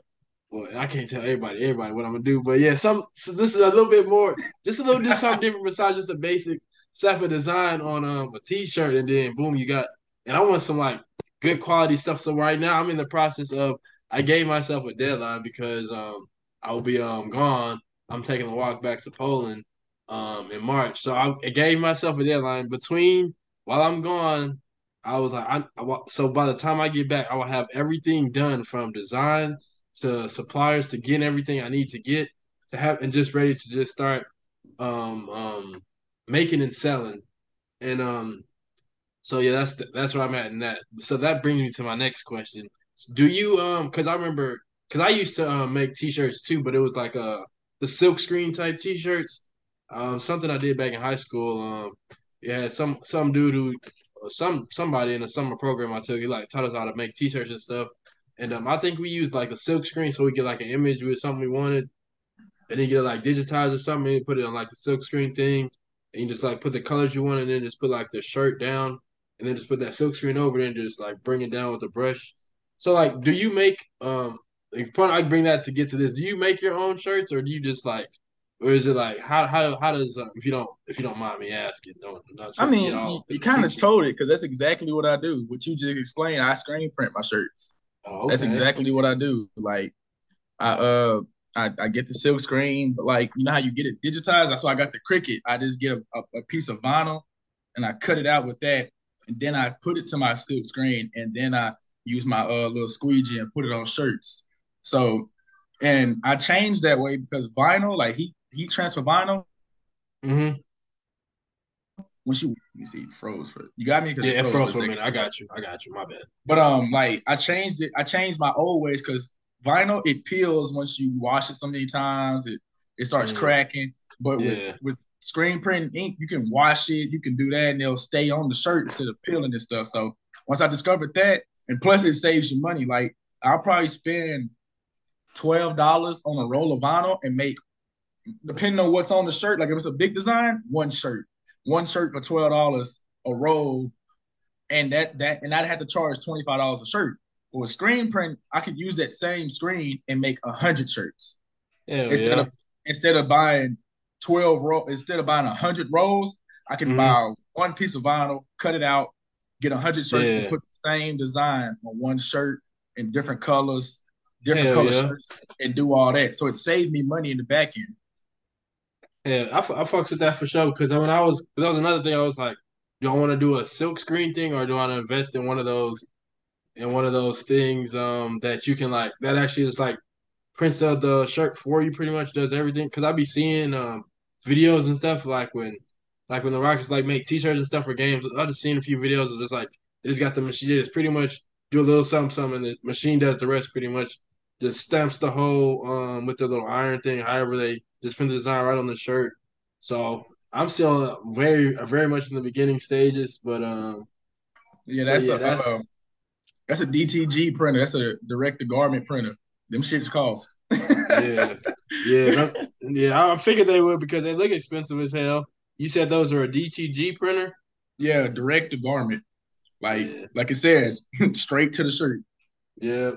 [SPEAKER 2] Well, I can't tell everybody everybody what I'm gonna do, but yeah, some so this is a little bit more, just a little just something *laughs* different besides just a basic of design on um, a t-shirt, and then boom, you got. And I want some like good quality stuff. So right now, I'm in the process of. I gave myself a deadline because um I will be um gone. I'm taking a walk back to Poland um in March, so I, I gave myself a deadline between while I'm gone. I was like, I, I so by the time I get back, I will have everything done from design to suppliers to get everything I need to get to have and just ready to just start um um making and selling. And um so yeah, that's the, that's where I'm at in that. So that brings me to my next question. Do you um cuz I remember cuz I used to um make t-shirts too, but it was like uh the silk screen type t-shirts. Um something I did back in high school um yeah, some some dude who some somebody in a summer program I took, he like taught us how to make t-shirts and stuff. And um I think we used like a silk screen so we get like an image with something we wanted and then get it like digitized or something and put it on like the silk screen thing. And you just like put the colors you want and then just put like the shirt down and then just put that silk screen over it and just like bring it down with a brush. So like do you make um if point I bring that to get to this, do you make your own shirts or do you just like or is it like how how how does uh, if you don't if you don't mind me asking don't
[SPEAKER 3] I
[SPEAKER 2] trying to get
[SPEAKER 3] mean, you, you kind of told it because that's exactly what I do. What you just explained, I screen print my shirts.
[SPEAKER 2] Oh,
[SPEAKER 3] That's exactly what I do. Like I uh I, I get the silk screen, but like you know how you get it digitized. That's why I got the Cricut. I just get a, a, a piece of vinyl and I cut it out with that, and then I put it to my silk screen, and then I use my uh little squeegee and put it on shirts. So, and I changed that way because vinyl, like he he transfer vinyl,
[SPEAKER 2] Mm-hmm.
[SPEAKER 3] Once you see, it froze for you got me because
[SPEAKER 2] Yeah, it
[SPEAKER 3] for
[SPEAKER 2] froze for a minute. I got you. I got you. My bad.
[SPEAKER 3] But um, like I changed it. I changed my old ways because vinyl it peels once you wash it so many times. It it starts
[SPEAKER 2] Mm.
[SPEAKER 3] cracking. But with
[SPEAKER 2] Yeah.
[SPEAKER 3] with screen print ink, you can wash it, you can do that, and it'll stay on the shirt instead of peeling and stuff. So once I discovered that, and plus it saves you money. Like I'll probably spend twelve dollars on a roll of vinyl and make, depending on what's on the shirt. Like if it's a big design, one shirt, one shirt for twelve dollars a roll, and that that and I'd have to charge twenty five dollars a shirt. But with screen print, I could use that same screen and make a hundred shirts
[SPEAKER 2] Hell
[SPEAKER 3] instead
[SPEAKER 2] yeah.
[SPEAKER 3] of instead of buying 12 roll instead of buying 100 rolls i can
[SPEAKER 2] Mhm.
[SPEAKER 3] buy one piece of vinyl cut it out get 100 shirts
[SPEAKER 2] Yeah.
[SPEAKER 3] and put the same design on one shirt in different colors different
[SPEAKER 2] Hell
[SPEAKER 3] color
[SPEAKER 2] yeah.
[SPEAKER 3] shirts and do all that so it saved me money in the back end
[SPEAKER 2] Yeah, I, I fucks with that for sure. Because when I was, that was another thing. I was like, do I want to do a silk screen thing or do I want to invest in one of those, in one of those things um that you can like that actually is like prints out the shirt for you, pretty much does everything. Because I'd be seeing um videos and stuff like when, like when the Rockets like make T-shirts and stuff for games. I just seen a few videos of just like they just got the machine. Just pretty much do a little something, something, and the machine does the rest. Pretty much just stamps the whole um with the little iron thing. However, they just print the design right on the shirt. So I'm still very, very much in the beginning stages, but um,
[SPEAKER 3] yeah that's
[SPEAKER 2] yeah,
[SPEAKER 3] a
[SPEAKER 2] that's-
[SPEAKER 3] uh, that's a dtg printer that's a direct to garment printer them shits cost
[SPEAKER 2] yeah, yeah, yeah. I figured they would because they look expensive as hell. You said those are a DTG printer.
[SPEAKER 3] yeah direct to garment like
[SPEAKER 2] Yeah.
[SPEAKER 3] like it says *laughs* straight to the shirt
[SPEAKER 2] Yeah,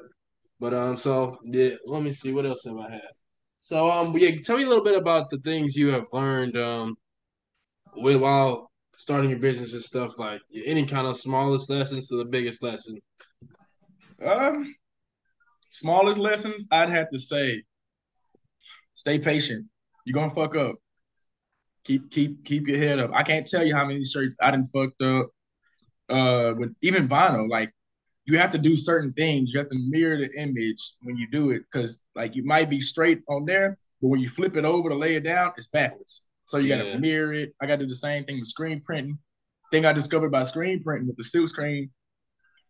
[SPEAKER 2] but um, so yeah, let me see what else have I had. So um, yeah, tell me a little bit about the things you have learned um, with while starting your business and stuff like any kind of smallest lessons to the biggest lesson.
[SPEAKER 3] Um, smallest lessons, I'd have to say, stay patient. You're gonna fuck up. Keep keep keep your head up. I can't tell you how many shirts I didn't fucked up. Uh, with even vinyl, like you have to do certain things. You have to mirror the image when you do it, because like you might be straight on there, but when you flip it over to lay it down, it's backwards. So you
[SPEAKER 2] Yeah.
[SPEAKER 3] gotta mirror it. I gotta do the same thing with screen printing. Thing I discovered by screen printing with the silk screen,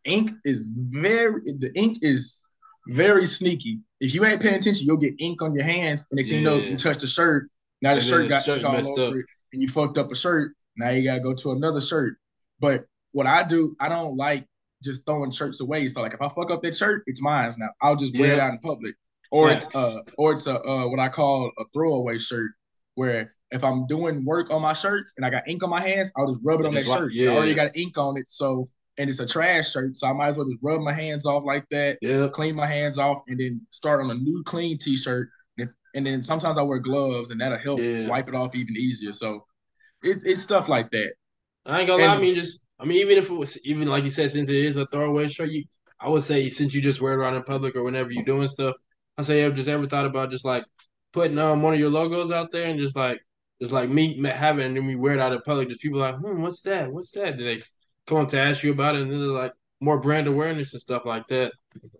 [SPEAKER 3] ink is very the ink is very sneaky. If you ain't paying attention, you'll get ink on your hands, and next thing you know, you touch the shirt. Now the
[SPEAKER 2] And
[SPEAKER 3] shirt got
[SPEAKER 2] shirt
[SPEAKER 3] all
[SPEAKER 2] messed
[SPEAKER 3] over
[SPEAKER 2] up.
[SPEAKER 3] it, and you fucked up a shirt. Now you gotta go to another shirt. But what I do, I don't like just throwing shirts away. So like if I fuck up that shirt, it's mine now. I'll just wear it out in public. Or it's uh or it's a uh what I call a throwaway shirt where if I'm doing work on my shirts and I got ink on my hands, I'll just rub it on that
[SPEAKER 2] wipe-
[SPEAKER 3] shirt.
[SPEAKER 2] yeah.
[SPEAKER 3] I already got ink on it, so and it's a trash shirt, so I might as well just rub my hands off like that,
[SPEAKER 2] Yeah,
[SPEAKER 3] clean my hands off, and then start on a new clean t-shirt. And, and then sometimes I wear gloves, and that'll help
[SPEAKER 2] Yeah.
[SPEAKER 3] wipe it off even easier. So it, it's stuff like that.
[SPEAKER 2] I ain't gonna lie. I
[SPEAKER 3] And-
[SPEAKER 2] mean, just I mean, even if it was even like you said, since it is a throwaway shirt, you I would say since you just wear it around in public or whenever you're doing stuff, I say have just ever thought about just like putting um one of your logos out there and just like just like me having and then we wear it out in public. Just people like, hmm, what's that? What's that? Then they come up to ask you about it, and then they're like more brand awareness and stuff like that.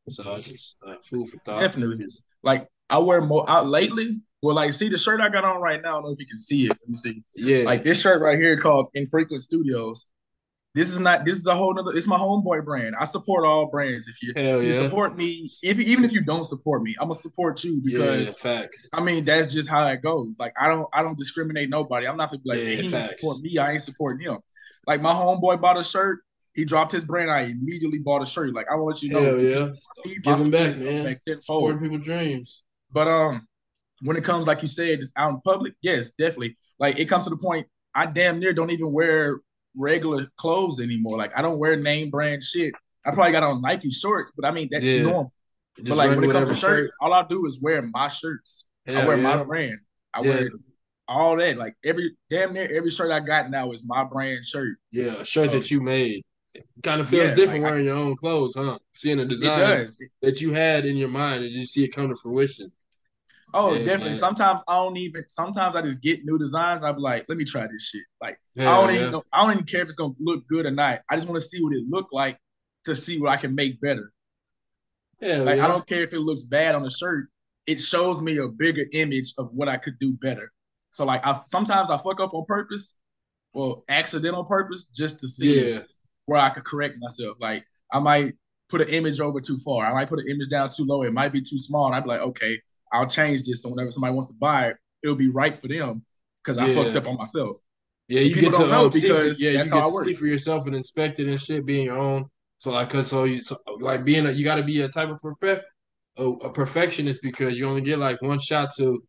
[SPEAKER 2] So it's just uh, food for thought.
[SPEAKER 3] Definitely. Is. Like I wear more out lately. Well, like see the shirt I got on right now. I don't know if you can see it. Let me see.
[SPEAKER 2] Yeah,
[SPEAKER 3] Like this shirt right here called Infrequent Studios. This is not. This is a whole nother. It's my homeboy brand. I support all brands. If you, if you support me, if even if you don't support me, I'm gonna support you because
[SPEAKER 2] yeah, facts.
[SPEAKER 3] I mean that's just how it goes. Like I don't I don't discriminate nobody. I'm not gonna be like
[SPEAKER 2] Yeah,
[SPEAKER 3] "Man, he didn't
[SPEAKER 2] facts.
[SPEAKER 3] support me. I ain't supporting him. Like my homeboy bought a shirt. He dropped his brand. I immediately bought a shirt. Like I want to you know.
[SPEAKER 2] Hell yeah.
[SPEAKER 3] me, my
[SPEAKER 2] Giving back, man.
[SPEAKER 3] back.
[SPEAKER 2] Supporting people's dreams.
[SPEAKER 3] But um, when it comes, like you said, just out in public, yes, definitely. Like it comes to the point, I damn near don't even wear regular clothes anymore. Like I don't wear name brand shit. I probably got on Nike shorts, but I mean that's
[SPEAKER 2] Yeah.
[SPEAKER 3] normal.
[SPEAKER 2] Just
[SPEAKER 3] but like when it comes to shirts,
[SPEAKER 2] shirt.
[SPEAKER 3] all I do is wear my shirts. I wear
[SPEAKER 2] yeah.
[SPEAKER 3] my brand. I
[SPEAKER 2] Yeah.
[SPEAKER 3] wear all that. Like every damn near every shirt I got now is my brand shirt.
[SPEAKER 2] Yeah, a shirt
[SPEAKER 3] Um,
[SPEAKER 2] that you made. Kind of feels
[SPEAKER 3] yeah,
[SPEAKER 2] different
[SPEAKER 3] like, I-
[SPEAKER 2] wearing your own clothes, huh? Seeing a design that you had in your mind and you see it come to fruition.
[SPEAKER 3] Oh,
[SPEAKER 2] Yeah,
[SPEAKER 3] definitely.
[SPEAKER 2] man.
[SPEAKER 3] Sometimes I don't even. Sometimes I just get new designs. I'm like, let me try this shit. Like I don't
[SPEAKER 2] yeah.
[SPEAKER 3] even. Know, I don't even care if it's gonna look good or not. I just want to see what it look like to see what I can make better.
[SPEAKER 2] Yeah,
[SPEAKER 3] Like
[SPEAKER 2] yeah.
[SPEAKER 3] I don't care if it looks bad on the shirt. It shows me a bigger image of what I could do better. So like I sometimes I fuck up on purpose, well, accidental purpose, just to see
[SPEAKER 2] Yeah,
[SPEAKER 3] where I could correct myself. Like I might put an image over too far. I might put an image down too low. It might be too small. And I'd be like, okay, I'll change this. So whenever somebody wants to buy it, it'll be right for them. because I
[SPEAKER 2] Yeah.
[SPEAKER 3] fucked up on myself.
[SPEAKER 2] Yeah, you
[SPEAKER 3] People
[SPEAKER 2] get to
[SPEAKER 3] know
[SPEAKER 2] um, see for,
[SPEAKER 3] because
[SPEAKER 2] yeah,
[SPEAKER 3] that's
[SPEAKER 2] you
[SPEAKER 3] how
[SPEAKER 2] get
[SPEAKER 3] I
[SPEAKER 2] to
[SPEAKER 3] work.
[SPEAKER 2] see for yourself and inspect it and shit, being your own. So like, cause so you so, like being a you got to be a type of perfect a, a perfectionist because you only get like one shot to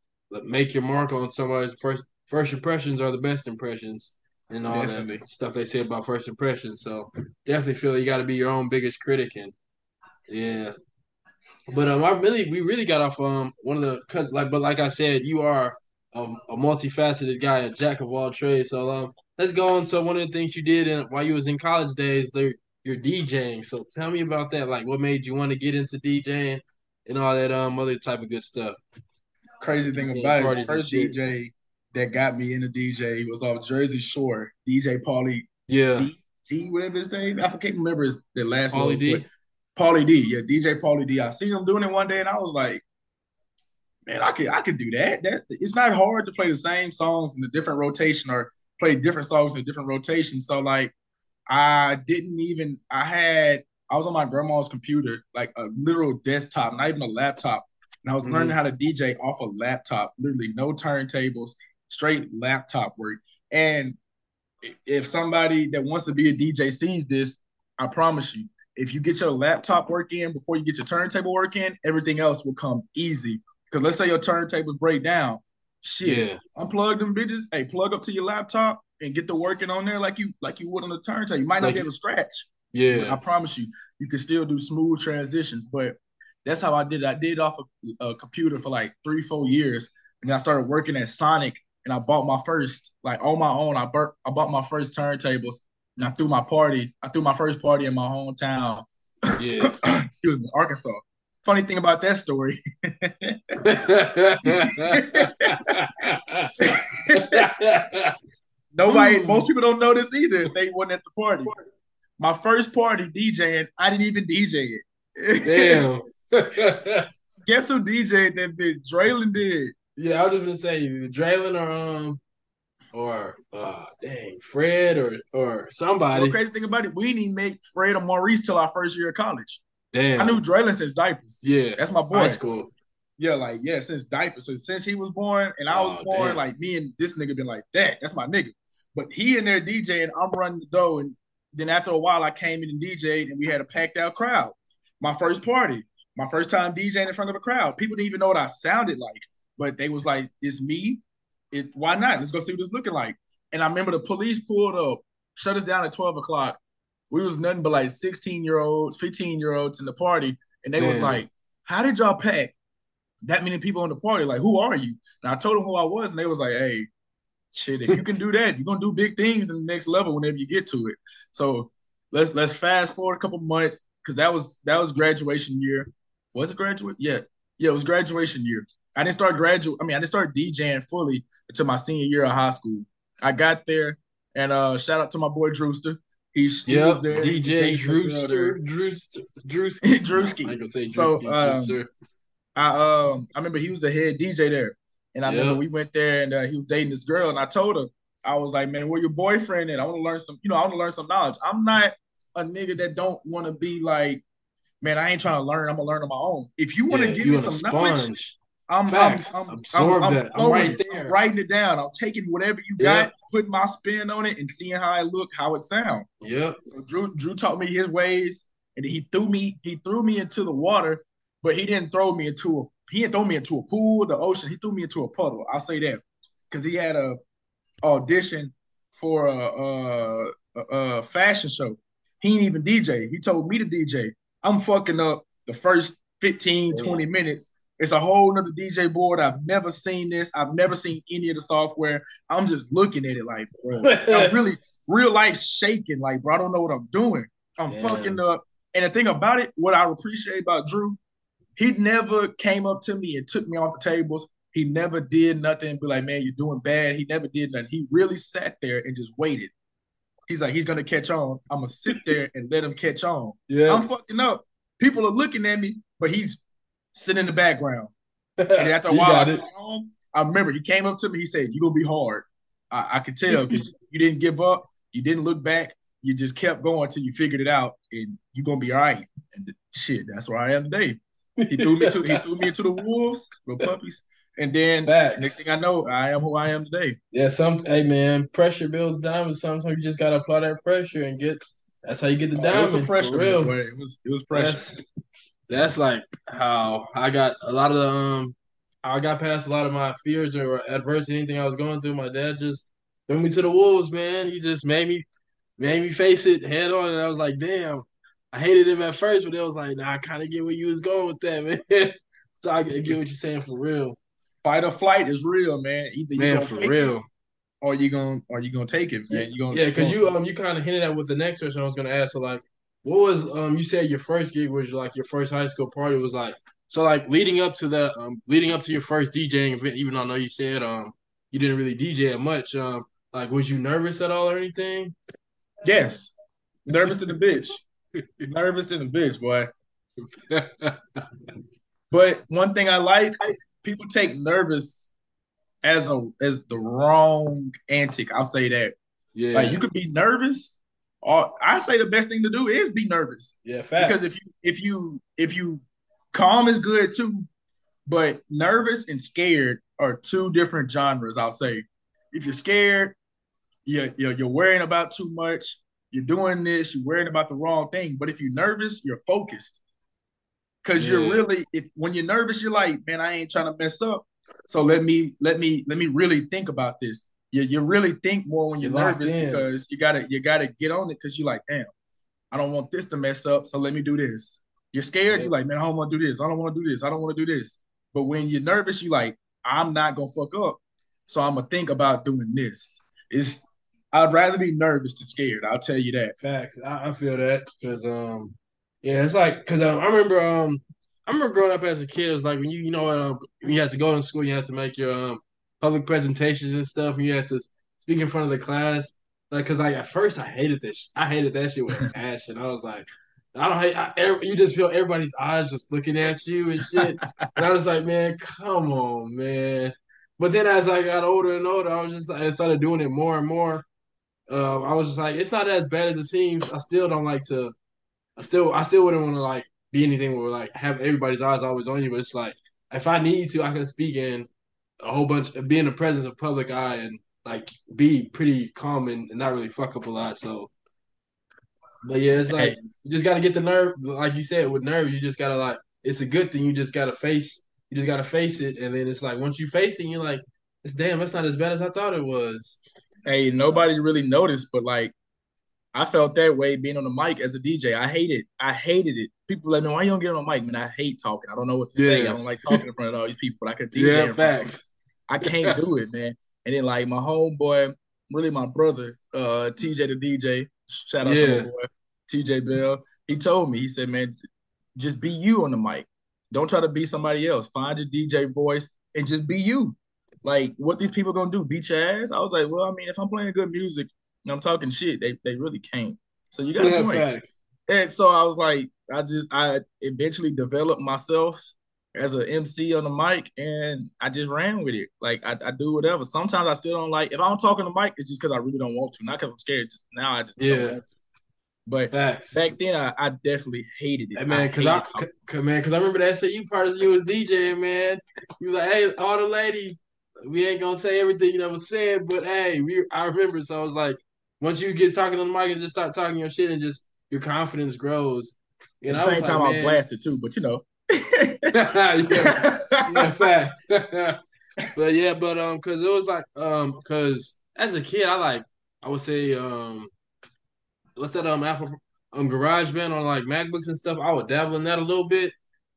[SPEAKER 2] make your mark on somebody's first first impressions are the best impressions and all
[SPEAKER 3] Definitely.
[SPEAKER 2] that stuff they say about first impressions. So definitely feel you got to be your own biggest critic and yeah. But um, I really we really got off um one of the like but like I said, you are a, a multifaceted guy, a jack of all trades. So um, let's go on. So one of the things you did in, while you was in college days, there you're DJing. So tell me about that. Like, what made you want to get into DJing and all that um other type of good stuff?
[SPEAKER 3] Crazy thing
[SPEAKER 2] Yeah,
[SPEAKER 3] about it, first. DJ that got me into DJ was off Jersey Shore, DJ Pauly
[SPEAKER 2] Yeah,
[SPEAKER 3] D, G, whatever his name. I can't remember his the last
[SPEAKER 2] Pauly
[SPEAKER 3] name,
[SPEAKER 2] D.
[SPEAKER 3] Pauly D, yeah, DJ Pauly D. I seen him doing it one day, and I was like, man, I could I could do that. That it's not hard to play the same songs in a different rotation or play different songs in a different rotation. So like, I didn't even I had I was on my grandma's computer, like a literal desktop, not even a laptop, and I was learning mm-hmm. how to DJ off a laptop. Literally, no turntables, straight laptop work. And if somebody that wants to be a DJ sees this, I promise you, if you get your laptop work in before you get your turntable work in, everything else will come easy. Because let's say your turntables break down, shit,
[SPEAKER 2] Yeah,
[SPEAKER 3] unplug them bitches. Hey, plug up to your laptop and get the working on there like you like you would on the turntable. You might not
[SPEAKER 2] Like-
[SPEAKER 3] able to scratch. but I promise you, you can still do smooth transitions. But that's how I did it. I did it off a, a computer for like three, four years. And then I started working at Sonic and I bought my first, like on my own, I, bur- I bought my first turntables I threw my party. I threw my first party in my hometown,
[SPEAKER 2] yeah. *coughs*
[SPEAKER 3] excuse me, Arkansas. Funny thing about that story, *laughs* nobody,
[SPEAKER 2] Ooh.
[SPEAKER 3] most people don't know this either they weren't at the party. My first party DJing, I didn't even DJ it.
[SPEAKER 2] Damn. *laughs* *laughs*
[SPEAKER 3] Guess who DJ'd that bitch? Draylon did.
[SPEAKER 2] Yeah, I was just gonna say Draylon or um or uh dang Fred or or somebody.
[SPEAKER 3] The crazy thing about it, we didn't even make Fred or Maurice till our first year of college.
[SPEAKER 2] Damn.
[SPEAKER 3] I knew Draylon since diapers.
[SPEAKER 2] Yeah.
[SPEAKER 3] That's my boy.
[SPEAKER 2] High school.
[SPEAKER 3] Yeah, like yeah, since diapers. So since he was born and I was
[SPEAKER 2] Oh,
[SPEAKER 3] born,
[SPEAKER 2] damn.
[SPEAKER 3] like me and this nigga been like that. That's my nigga. But he in there DJing, I'm running the dough, and then after a while, I came in and DJed, and we had a packed out crowd. My first party, my first time DJing in front of a crowd. People didn't even know what I sounded like, but they was like, "It's me. It why not? Let's go see what it's looking like." And I remember the police pulled up, shut us down at twelve o'clock. We was nothing but like sixteen year olds, fifteen year olds in the party, and they was like, "How did y'all pack that many people in the party? Like, who are you?" And I told them who I was, and they was like, "Hey, shit, if you can do that, you're gonna do big things in the next level whenever you get to it." So let's let's fast forward a couple months because that was that was graduation year. Was it graduate? Yeah, yeah, it was graduation year. I didn't start graduate. I mean, I didn't start DJing fully until my senior year of high school. I got there, and uh, shout out to my boy Drewster. He, he was there.
[SPEAKER 2] DJ
[SPEAKER 3] dated the girl there.
[SPEAKER 2] Drewster, Drewster, *laughs* Drewski.
[SPEAKER 3] Drewski.
[SPEAKER 2] I gonna say
[SPEAKER 3] So, um,
[SPEAKER 2] Drewster.
[SPEAKER 3] I um I remember he was the head DJ there, and I
[SPEAKER 2] Yeah.
[SPEAKER 3] remember we went there and uh, he was dating this girl, and I told her I was like, man, where your boyfriend at? I want to learn some, you know, I want to learn some knowledge. I'm not a nigga that don't want to be like, man, I ain't trying to learn. I'm gonna learn on my own. If you want to
[SPEAKER 2] Yeah,
[SPEAKER 3] give
[SPEAKER 2] you
[SPEAKER 3] me some knowledge,
[SPEAKER 2] sponge.
[SPEAKER 3] I'm,
[SPEAKER 2] Facts.
[SPEAKER 3] I'm, I'm,
[SPEAKER 2] Absorb
[SPEAKER 3] I'm,
[SPEAKER 2] that. I'm
[SPEAKER 3] flowing
[SPEAKER 2] right there.
[SPEAKER 3] I'm writing it down. I'm taking whatever you
[SPEAKER 2] Yeah.
[SPEAKER 3] got, putting my spin on it, and seeing how it look, how it sound.
[SPEAKER 2] Yeah.
[SPEAKER 3] So Drew Drew taught me his ways, and he threw me he threw me into the water, but he didn't throw me into a he didn't throw me into a pool, the ocean. He threw me into a puddle. I'll say that because he had a audition for a, a, a, a fashion show. He ain't even DJ. He told me to DJ. I'm fucking up the first 15, 20 minutes. It's a whole nother DJ board. I've never seen this. I've never seen any of the software. I'm just looking at it like, bro, I'm *laughs* really real life shaking. Like, bro, I don't know what I'm doing. I'm
[SPEAKER 2] Damn.
[SPEAKER 3] fucking up. And the thing about it, what I appreciate about Drew, he never came up to me and took me off the tables. He never did nothing be like, man, you're doing bad. He never did nothing. He really sat there and just waited. He's like, he's gonna catch on. I'm gonna sit there and let him catch on.
[SPEAKER 2] Yeah.
[SPEAKER 3] I'm fucking up. People are looking at me, but he's sitting in the background. *laughs* And after a while, I, home, I remember he came up to me. He said, "You're gonna be hard." I, I could tell *laughs* because you didn't give up. You didn't look back. You just kept going till you figured it out, and you're gonna be all right. And shit, that's where I am today. He threw me to he *laughs* threw me into the wolves, the puppies, And then
[SPEAKER 2] Facts.
[SPEAKER 3] next thing I know, I am who I am today.
[SPEAKER 2] Yeah, some hey man, pressure builds diamonds. Sometimes you just gotta apply that pressure and get. That's how you get the
[SPEAKER 3] Oh, it was pressure,
[SPEAKER 2] real.
[SPEAKER 3] It was it was pressure.
[SPEAKER 2] That's that's like how I got a lot of the um. I got past a lot of my fears or adversity, anything I was going through. My dad just threw me to the wolves, man. He just made me made me face it head on, and I was like, damn. I hated him at first, but it was like, nah, I kind of get where you was going with that, *laughs* man. so I get what you're saying for real,
[SPEAKER 3] Fight or flight is real, man. Either
[SPEAKER 2] man, for real.
[SPEAKER 3] it or you gonna or you gonna take it, man. You gonna
[SPEAKER 2] Yeah, because you um you kind of hinted at with the next question I was gonna ask. So like, what was um you said your first gig was like your first high school party was like so like leading up to that um leading up to your first DJing event. Even though I know you said um you didn't really DJ much. Um like was you nervous at all or anything?
[SPEAKER 3] yes. Nervous to the bitch. *laughs* Nervous to the bitch, boy. *laughs* But one thing I like, people take nervous as a as the wrong antic. I'll say that.
[SPEAKER 2] yeah,
[SPEAKER 3] Like you could be nervous, or I say the best thing to do is be nervous.
[SPEAKER 2] yeah, facts.
[SPEAKER 3] Because if you if you if you calm is good too, but nervous and scared are two different genres. I'll say. If you're scared, you're you're, you're worrying about too much. You're doing this. You're worrying about the wrong thing. But if you're nervous, you're focused. Cause you're really if when you're nervous, you're like, man, I ain't trying to mess up. So let me let me let me really think about this. You you really think more when you're
[SPEAKER 2] You're
[SPEAKER 3] nervous
[SPEAKER 2] in.
[SPEAKER 3] because you gotta you gotta get on it because you're like, damn, I don't want this to mess up. So let me do this. You're scared.
[SPEAKER 2] Yeah.
[SPEAKER 3] You're like, man, I don't want to do this. I don't want to do this. I don't want to do this. But when you're nervous, you're like, I'm not gonna fuck up. So I'm gonna think about doing this. It's I'd rather be nervous than scared. I'll tell you that.
[SPEAKER 2] Facts. I, I feel that because um, yeah, it's like because um, I remember um, I remember growing up as a kid. It was like when you you know um, you had to go to school, you had to make your um public presentations and stuff, and you had to speak in front of the class. Like, cause like at first I hated this. I hated that shit with *laughs* passion. I was like, I don't hate. I, every- you just feel everybody's eyes just looking at you and shit. and I was like, man, come on, man. But then as I got older and older, I was just I started doing it more and more um, I was just like, it's not as bad as it seems. I still don't like to. I still, I still wouldn't want to like be anything where like have everybody's eyes always on you. But it's like if I need to, I can speak in a whole bunch, be in the presence of public eye and like be pretty calm and, and not really fuck up a lot. So, but yeah, it's like you just got to get the nerve. Like you said, with nerve, you just gotta like. It's a good thing. You just gotta face. You just gotta face it, and then it's like once you face it, you're like, it's damn. That's not as bad as I thought it was.
[SPEAKER 3] Hey, nobody really noticed, but like I felt that way being on the mic as a DJ. I hated, it. I hated it. People like, no, why you don't get on the mic? Man, I hate talking. I don't know what to say. I don't like talking in front of all these people. But I could DJ
[SPEAKER 2] Yeah,
[SPEAKER 3] in front
[SPEAKER 2] facts.
[SPEAKER 3] I can't do it, man. And then like my homeboy, really my brother, uh, TJ the DJ, shout out
[SPEAKER 2] Yeah.
[SPEAKER 3] to my boy, TJ Bell. He told me, he said, man, just be you on the mic. Don't try to be somebody else. Find your DJ voice and just be you. Like what these people gonna do? Beat your ass? I was like, well, I mean, if I'm playing good music and I'm talking shit, they they really can't. So you gotta
[SPEAKER 2] Yeah,
[SPEAKER 3] join.
[SPEAKER 2] facts.
[SPEAKER 3] And so I was like, I just I eventually developed myself as an MC on the mic, and I just ran with it. Like I, I do whatever. Sometimes I still don't like if I don't talk on the mic, it's just because I really don't want to, not because I'm scared. Just now I just
[SPEAKER 2] Yeah.
[SPEAKER 3] to. But
[SPEAKER 2] Facts.
[SPEAKER 3] back then I, I definitely hated it.
[SPEAKER 2] Hey, man, cause I,
[SPEAKER 3] hated talking.
[SPEAKER 2] c- c- man, cause I remember that SAU part as you was DJing, man. You was like, hey, all the ladies, we ain't gonna say everything you never said, but hey, we I remember. So I was like, once you get talking on the mic and just start talking your shit and just your confidence grows. And I was like,
[SPEAKER 3] time I was
[SPEAKER 2] man,
[SPEAKER 3] blasted too, but you know. *laughs*
[SPEAKER 2] yeah, yeah, facts. *laughs* but yeah, but um, cause it was like um, cause as a kid, I like I would say um, what's that um Apple um GarageBand on like MacBooks and stuff. I would dabble in that a little bit.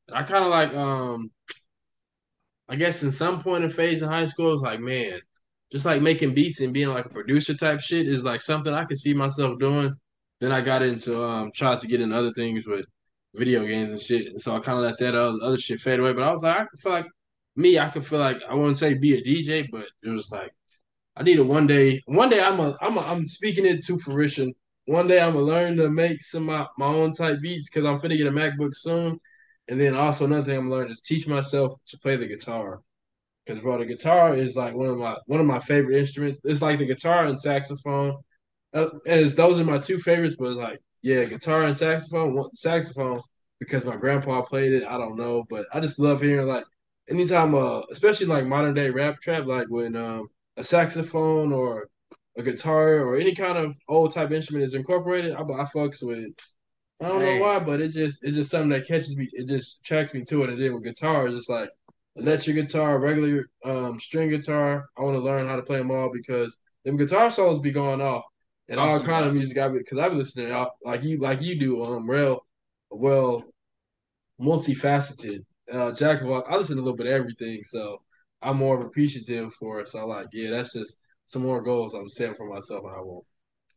[SPEAKER 2] And I kind of like um, I guess in some point in phase in high school, it's like man, just like making beats and being like a producer type shit is like something I could see myself doing. Then I got into um, tried to get into other things with video games and shit. And so I kind of let that other, shit fade away. But I was like, I feel like me, I could feel like I wouldn't say be a DJ, but it was like I need a one day. One day I'm a I'm a, I'm speaking it to fruition. One day I'm gonna learn to make some my, my own type beats because I'm finna get a MacBook soon. And then also another thing I'm gonna learn is teach myself to play the guitar. Because bro, the guitar is like one of my one of my favorite instruments. It's like the guitar and saxophone. Uh, and those are my two favorites, but like yeah, guitar and saxophone. One, saxophone because my grandpa played it. I don't know, but I just love hearing like anytime, uh, especially like modern day rap trap, like when um a saxophone or a guitar or any kind of old type instrument is incorporated, I, I fucks with. I don't know why, but it just it's just something that catches me. It just attracts me to it. And then with guitars, it's like electric guitar, regular um string guitar. I want to learn how to play them all because them guitar solos be going off and all kind of music. I because I've been listening to like you like you do. Um, real well, multifaceted. Uh, Jack of all, I listen to a little bit of everything, so I'm more appreciative for it. So like, yeah, that's just some more goals I'm setting for myself. I won't.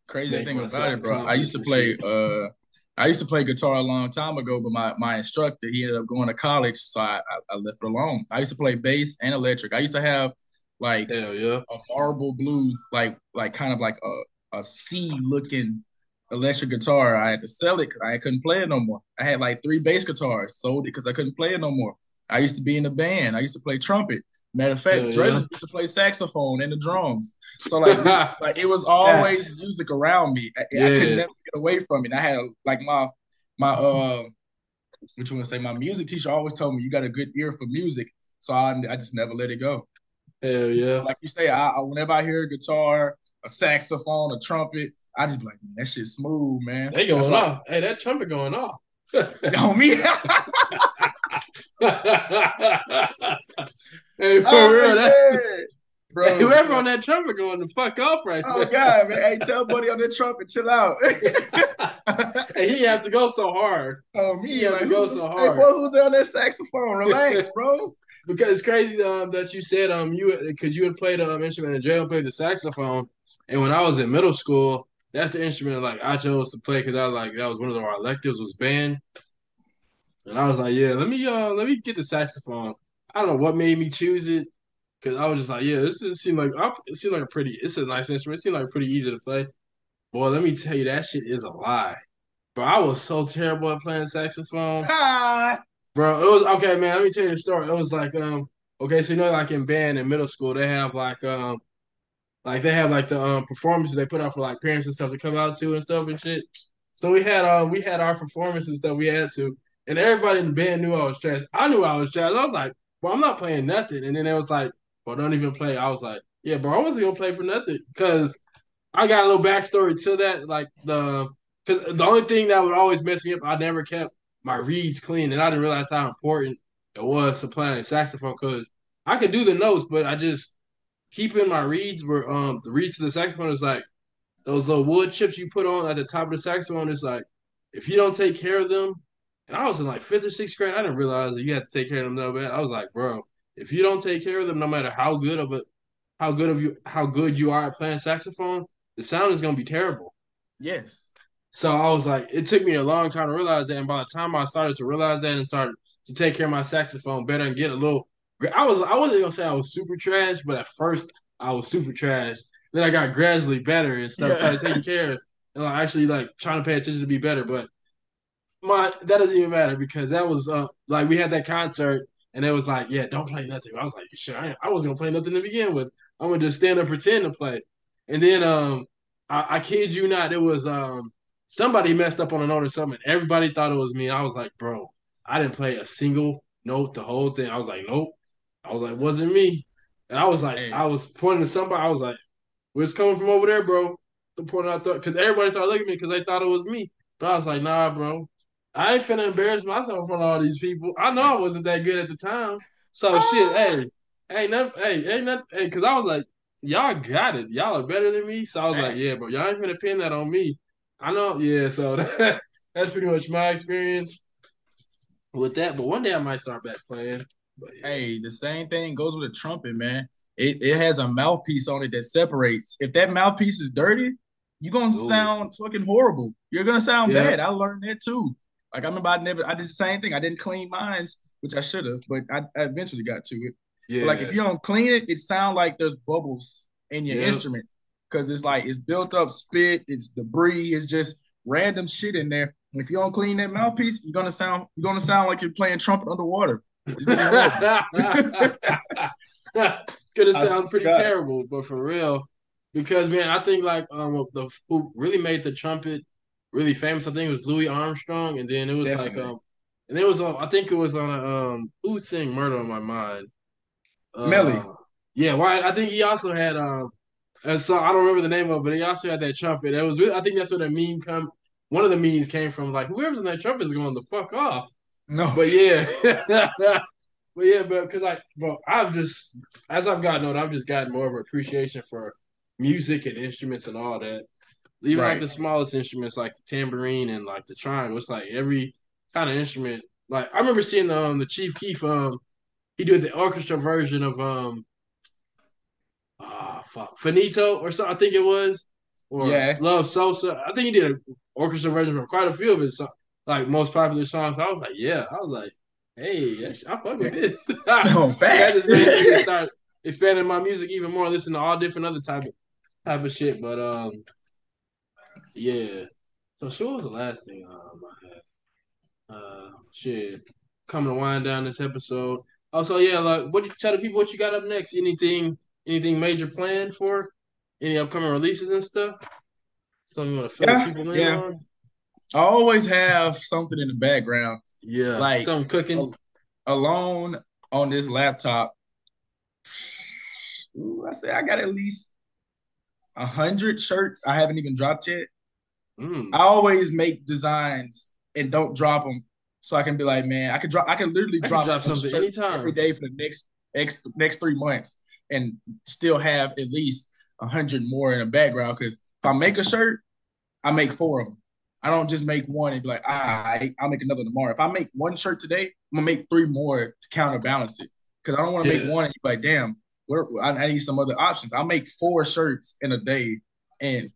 [SPEAKER 3] Crazy thing about it, bro. I used to play. Uh, I used to play guitar a long time ago, but my my instructor he ended up going to college, so I I, I left it alone. I used to play bass and electric. I used to have like
[SPEAKER 2] Hell yeah.
[SPEAKER 3] a marble blue, like like kind of like a a C looking electric guitar. I had to sell it because I couldn't play it no more. I had like three bass guitars, sold it because I couldn't play it no more. I used to be in a band. I used to play trumpet. Matter of fact,
[SPEAKER 2] Yeah,
[SPEAKER 3] Dre
[SPEAKER 2] yeah.
[SPEAKER 3] used to play saxophone and the drums. So like, *laughs* like it was always music around me. I, I could never get away from it. And I had like my my uh, what you want to say? My music teacher always told me you got a good ear for music. So I, I just never let it go.
[SPEAKER 2] Hell yeah.
[SPEAKER 3] Like you say, I, I whenever I hear a guitar, a saxophone, a trumpet, I just be like, man, that shit's smooth, man.
[SPEAKER 2] They going off. Hey, that trumpet going off. *laughs*
[SPEAKER 3] On me. *laughs*
[SPEAKER 2] hey, for
[SPEAKER 3] Oh,
[SPEAKER 2] real, that
[SPEAKER 3] man. bro.
[SPEAKER 2] hey, whoever on that trumpet going to fuck off right
[SPEAKER 3] Oh
[SPEAKER 2] there.
[SPEAKER 3] god, man. *laughs* Hey, tell buddy on the trumpet, chill out. *laughs*
[SPEAKER 2] hey, he had to go so hard
[SPEAKER 3] oh me,
[SPEAKER 2] He had
[SPEAKER 3] like
[SPEAKER 2] to go so
[SPEAKER 3] Hey,
[SPEAKER 2] hard.
[SPEAKER 3] boy, who's on that saxophone? *laughs* Relax, bro.
[SPEAKER 2] because it's crazy um, that you said um you because you had played an um, instrument and Jay played the saxophone, and when I was in middle school, that's the instrument like I chose to play because I was like that was one of our electives was band, and I was like yeah let me uh let me get the saxophone. I don't know what made me choose it because I was just like yeah this just seemed like it seemed like a pretty it's a nice instrument it seemed like pretty easy to play. Boy, let me tell you that shit is a lie. But I was so terrible at playing saxophone.
[SPEAKER 3] Ah,
[SPEAKER 2] Bro, it was okay, man. Let me tell you the story. It was like, um, okay, so you know, like in band in middle school, they have like, um, like they have like the um performances they put out for like parents and stuff to come out to and stuff and shit. So we had um we had our performances that we had to, and everybody in the band knew I was trash. I knew I was trash. I was like, well, I'm not playing nothing. And then they was like, well, don't even play. I was like, yeah, bro, I wasn't gonna play for nothing because I got a little backstory to that. Like the because the only thing that would always mess me up, I never kept my reeds clean, and I didn't realize how important it was to playing saxophone because I could do the notes, but I just keeping my reeds were um the reeds to the saxophone is like those little wood chips you put on at the top of the saxophone. Is like if you don't take care of them, and I was in like fifth or sixth grade, I didn't realize that you had to take care of them that bad. I was like, bro, if you don't take care of them, no matter how good of a how good of you how good you are at playing saxophone, the sound is gonna be terrible.
[SPEAKER 3] yes.
[SPEAKER 2] So I was like, it took me a long time to realize that. And by the time I started to realize that and started to take care of my saxophone better and get a little, I was I wasn't gonna say I was super trash, but at first I was super trash. Then I got gradually better and stuff.
[SPEAKER 3] Yeah.
[SPEAKER 2] Started taking care of and like actually like trying to pay attention to be better. But my that doesn't even matter because that was uh like we had that concert and it was like, yeah, don't play nothing. I was like, sure, I, I wasn't gonna play nothing to begin with. I'm gonna just stand and pretend to play. And then um I, I kid you not, it was um somebody messed up on a note or something. Everybody thought it was me. And I was like, bro, I didn't play a single note the whole thing. I was like, nope. I was like, wasn't me. And I was like. I was pointing to somebody. I was like, where's coming from over there, bro? The point I thought, because everybody started looking at me because they thought it was me. But I was like, nah, bro. I ain't finna embarrass myself in front of all these people. I know I wasn't that good at the time. So shit, hey, hey, nothing, hey, ain't nothing, hey, because I was like, y'all got it. Y'all are better than me. So I was like, yeah, but y'all ain't finna pin that on me. I know, yeah. So *laughs* that, that's pretty much my experience with that. But one day I might start back playing. But yeah.
[SPEAKER 3] Hey, the same thing goes with a trumpet, man. It it has a mouthpiece on it that separates. If that mouthpiece is dirty, you're gonna
[SPEAKER 2] Ooh.
[SPEAKER 3] sound fucking horrible. You're gonna sound
[SPEAKER 2] Yeah.
[SPEAKER 3] bad. I learned that too. Like I remember I never I did the same thing. I didn't clean mines, which I should have, but I, I eventually got to it.
[SPEAKER 2] yeah.
[SPEAKER 3] But like if you don't clean it, it sounds like there's bubbles in your
[SPEAKER 2] Yep.
[SPEAKER 3] instruments because it's like it's built up spit, it's debris, it's just random shit in there. And if you don't clean that mouthpiece, you're gonna sound you're gonna sound like you're playing trumpet underwater. It's gonna *laughs*
[SPEAKER 2] it's gonna sound pretty terrible, but for real, because man, I think like um the who really made the trumpet really famous. I think it was Louis Armstrong, and then it was
[SPEAKER 3] Definitely.
[SPEAKER 2] like um and it was on. I think it was on a um. Who sing "Murder on My Mind"? Uh,
[SPEAKER 3] Melly.
[SPEAKER 2] Yeah, well, I think he also had um. And so I don't remember the name of, it, but he also had that trumpet. It was. really- I think that's where the meme come. One of the memes came from. Like whoever's in that trumpet is going the fuck off.
[SPEAKER 3] No,
[SPEAKER 2] But yeah, *laughs* but yeah, but because I, but I've just as I've gotten older, I've just gotten more of an appreciation for music and instruments and all that. Even like the smallest instruments, like the tambourine and like the triangle. It's like every kind of instrument. Like I remember seeing the um the Chief Keef um he did the orchestra version of um ah fuck Faneto or something I think it was or
[SPEAKER 3] Yeah.
[SPEAKER 2] Love Sosa. I think he did an orchestra version for quite a few of his like most popular songs. I was like, yeah, I was like, hey, I fuck with this. *laughs* That
[SPEAKER 3] facts.
[SPEAKER 2] just *laughs* made start expanding my music even more, listen to all different other type of type of shit. But um, yeah. So, what was the last thing um, I had? Uh, shit, coming to wind down this episode. Also, yeah, like, what you tell the people what you got up next? Anything, anything major planned for? Any upcoming releases and stuff? Something you want to fill
[SPEAKER 3] Yeah,
[SPEAKER 2] people in
[SPEAKER 3] yeah.
[SPEAKER 2] on?
[SPEAKER 3] I always have something in the background.
[SPEAKER 2] Yeah,
[SPEAKER 3] Like-
[SPEAKER 2] something cooking.
[SPEAKER 3] Alone on this laptop, ooh, I say I got at least a hundred shirts I haven't even dropped yet.
[SPEAKER 2] Mm.
[SPEAKER 3] I always make designs and don't drop them, so I can be like, man, I could drop. I can literally
[SPEAKER 2] I
[SPEAKER 3] drop,
[SPEAKER 2] drop something anytime.
[SPEAKER 3] every day for the next next next three months, and still have at least a hundred more in the background. Because if I make a shirt, I make four of them. I don't just make one and be like, ah, I, I'll make another tomorrow. If I make one shirt today, I'm gonna make three more to counterbalance it. Because I don't want to
[SPEAKER 2] Yeah.
[SPEAKER 3] make one and be like, damn, what I, I need some other options. I'll make four shirts in a day and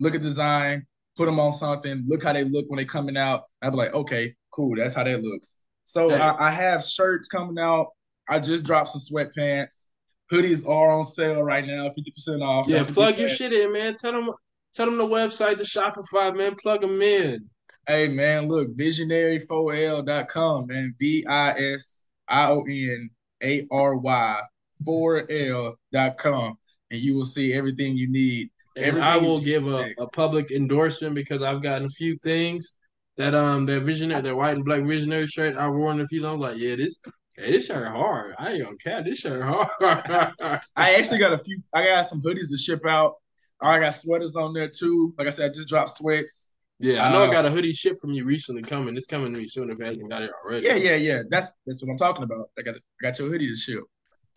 [SPEAKER 3] look at design, put them on something, look how they look when they're coming out. I'd be like, okay, cool, that's how that looks. So
[SPEAKER 2] Hey.
[SPEAKER 3] I, I have shirts coming out. I just dropped some sweatpants. Hoodies are on sale right now, 50% off.
[SPEAKER 2] Yeah, plug your
[SPEAKER 3] that.
[SPEAKER 2] shit in, man. Tell them, tell them the website, the Shopify, man. Plug them in.
[SPEAKER 3] Hey man, look, visionary4l.com, man. V I S I O N A R Y 4l.com. And you will see everything you need.
[SPEAKER 2] And I will give a, a public endorsement because I've gotten a few things that um that visionary, that white and black visionary shirt I wore in a few. I'm like, yeah, this, hey, this shirt hard. I ain't gonna cap this shirt hard. *laughs*
[SPEAKER 3] I actually got a few, I got some hoodies to ship out. I got sweaters on there too. Like I said, I just dropped sweats.
[SPEAKER 2] yeah, I know I
[SPEAKER 3] Uh,
[SPEAKER 2] got a hoodie shipped from you recently coming. It's coming to me soon if it haven't got it already.
[SPEAKER 3] Yeah, yeah, yeah. That's that's what I'm talking about. I got I got your hoodie to ship.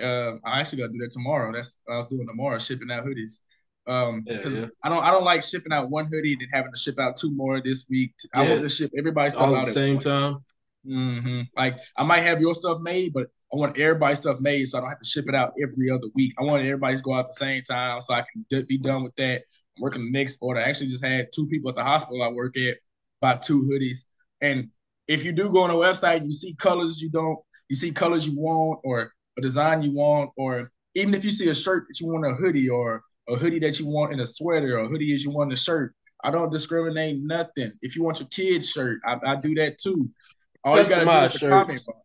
[SPEAKER 3] Um, I actually got to do that tomorrow. That's what I was doing tomorrow, shipping out hoodies. Um, because
[SPEAKER 2] yeah.
[SPEAKER 3] I don't I don't like shipping out one hoodie and then having to ship out two more this week. I
[SPEAKER 2] Yeah.
[SPEAKER 3] want to ship everybody's stuff
[SPEAKER 2] All
[SPEAKER 3] out
[SPEAKER 2] at the same time.
[SPEAKER 3] hmm Like I might have your stuff made, but I want everybody's stuff made so I don't have to ship it out every other week. I want everybody to go out at the same time so I can d- be done with that. I'm working the next order. I actually just had two people at the hospital I work at buy two hoodies. And if you do go on a website and you see colors you don't, you see colors you want or a design you want, or even if you see a shirt that you want a hoodie or a hoodie that you want in a sweater or a hoodie as you want in a shirt, I don't discriminate nothing. If you want your kid's shirt, I, I do that too. All you gotta do is a comment box.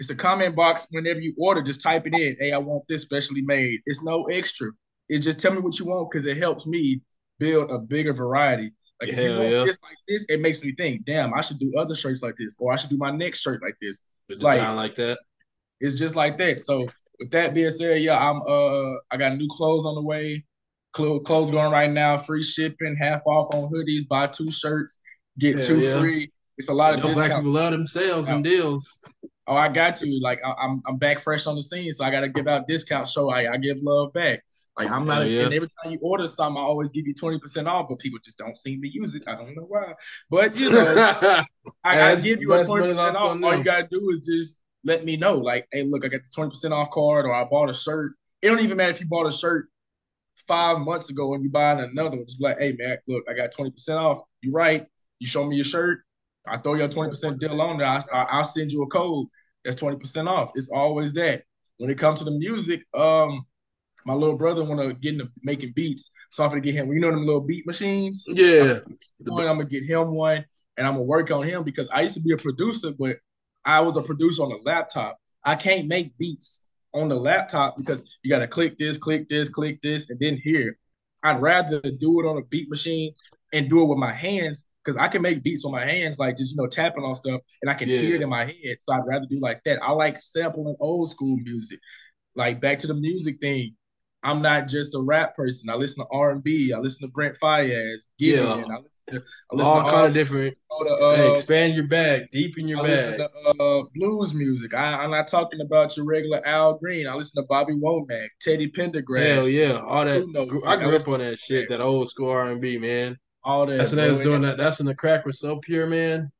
[SPEAKER 3] It's a comment box whenever you order. Just type it in. Hey, I want this specially made. It's no extra. It's just tell me what you want because it helps me build a bigger variety. Like if you
[SPEAKER 2] Hell
[SPEAKER 3] want
[SPEAKER 2] yeah.
[SPEAKER 3] this like this, it makes me think, damn, I should do other shirts like this, or I should do my next shirt like this.
[SPEAKER 2] The
[SPEAKER 3] Like-
[SPEAKER 2] design like that.
[SPEAKER 3] It's just like that. So with that being said, yeah, I'm uh I got new clothes on the way. Clo- Clothes going right now, free shipping, half off on hoodies, buy two shirts, get
[SPEAKER 2] Hell
[SPEAKER 3] two
[SPEAKER 2] yeah.
[SPEAKER 3] free. It's a lot
[SPEAKER 2] You
[SPEAKER 3] of
[SPEAKER 2] know, black people love them sales and deals.
[SPEAKER 3] Oh, I got to like I, I'm I'm back fresh on the scene, so I got to give out discounts. So I, I give love back. Like I'm not,
[SPEAKER 2] yeah.
[SPEAKER 3] and every time you order something, I always give you twenty percent off, but people just don't seem to use it. I don't know why, but you know, *laughs* I, I give you a twenty percent off. All you gotta do is just let me know, like, hey, look, I got the twenty percent off card, or I bought a shirt. It don't even matter if you bought a shirt five months ago and you buying another one. Just be like, hey man, look, I got twenty percent off. You right? You show me your shirt. I throw you a twenty percent deal on there. I, I, I'll send you a code. That's twenty percent off. It's always that. When it comes to the music, um, my little brother want to get into making beats, so I'm gonna get him. You know them little beat machines.
[SPEAKER 2] yeah.
[SPEAKER 3] I'm gonna get him one, and I'm gonna work on him because I used to be a producer, but I was a producer on a laptop. I can't make beats on the laptop because you got to click this, click this, click this, and then here. I'd rather do it on a beat machine and do it with my hands because I can make beats on my hands, like just you know tapping on stuff, and I can
[SPEAKER 2] Yeah.
[SPEAKER 3] hear it in my head. So I'd rather do like that. I like sampling old school music, like back to the music thing. I'm not just a rap person. I listen to R and B. I listen to Brent Faiyaz, Giveon.
[SPEAKER 2] Yeah.
[SPEAKER 3] I listen I listen
[SPEAKER 2] All
[SPEAKER 3] to
[SPEAKER 2] kind of different.
[SPEAKER 3] the, uh,
[SPEAKER 2] hey, expand your bag, deepen your
[SPEAKER 3] I
[SPEAKER 2] bag.
[SPEAKER 3] listen to uh, blues music. I, I'm not talking about your regular Al Green. I listen to Bobby Womack, Teddy Pendergrass,
[SPEAKER 2] Hell yeah, all that.
[SPEAKER 3] Who knows?
[SPEAKER 2] I grew
[SPEAKER 3] I
[SPEAKER 2] up on that shit, that old school R and B, man.
[SPEAKER 3] all that.
[SPEAKER 2] That's when they was doing that. That's when the crack was so pure, man.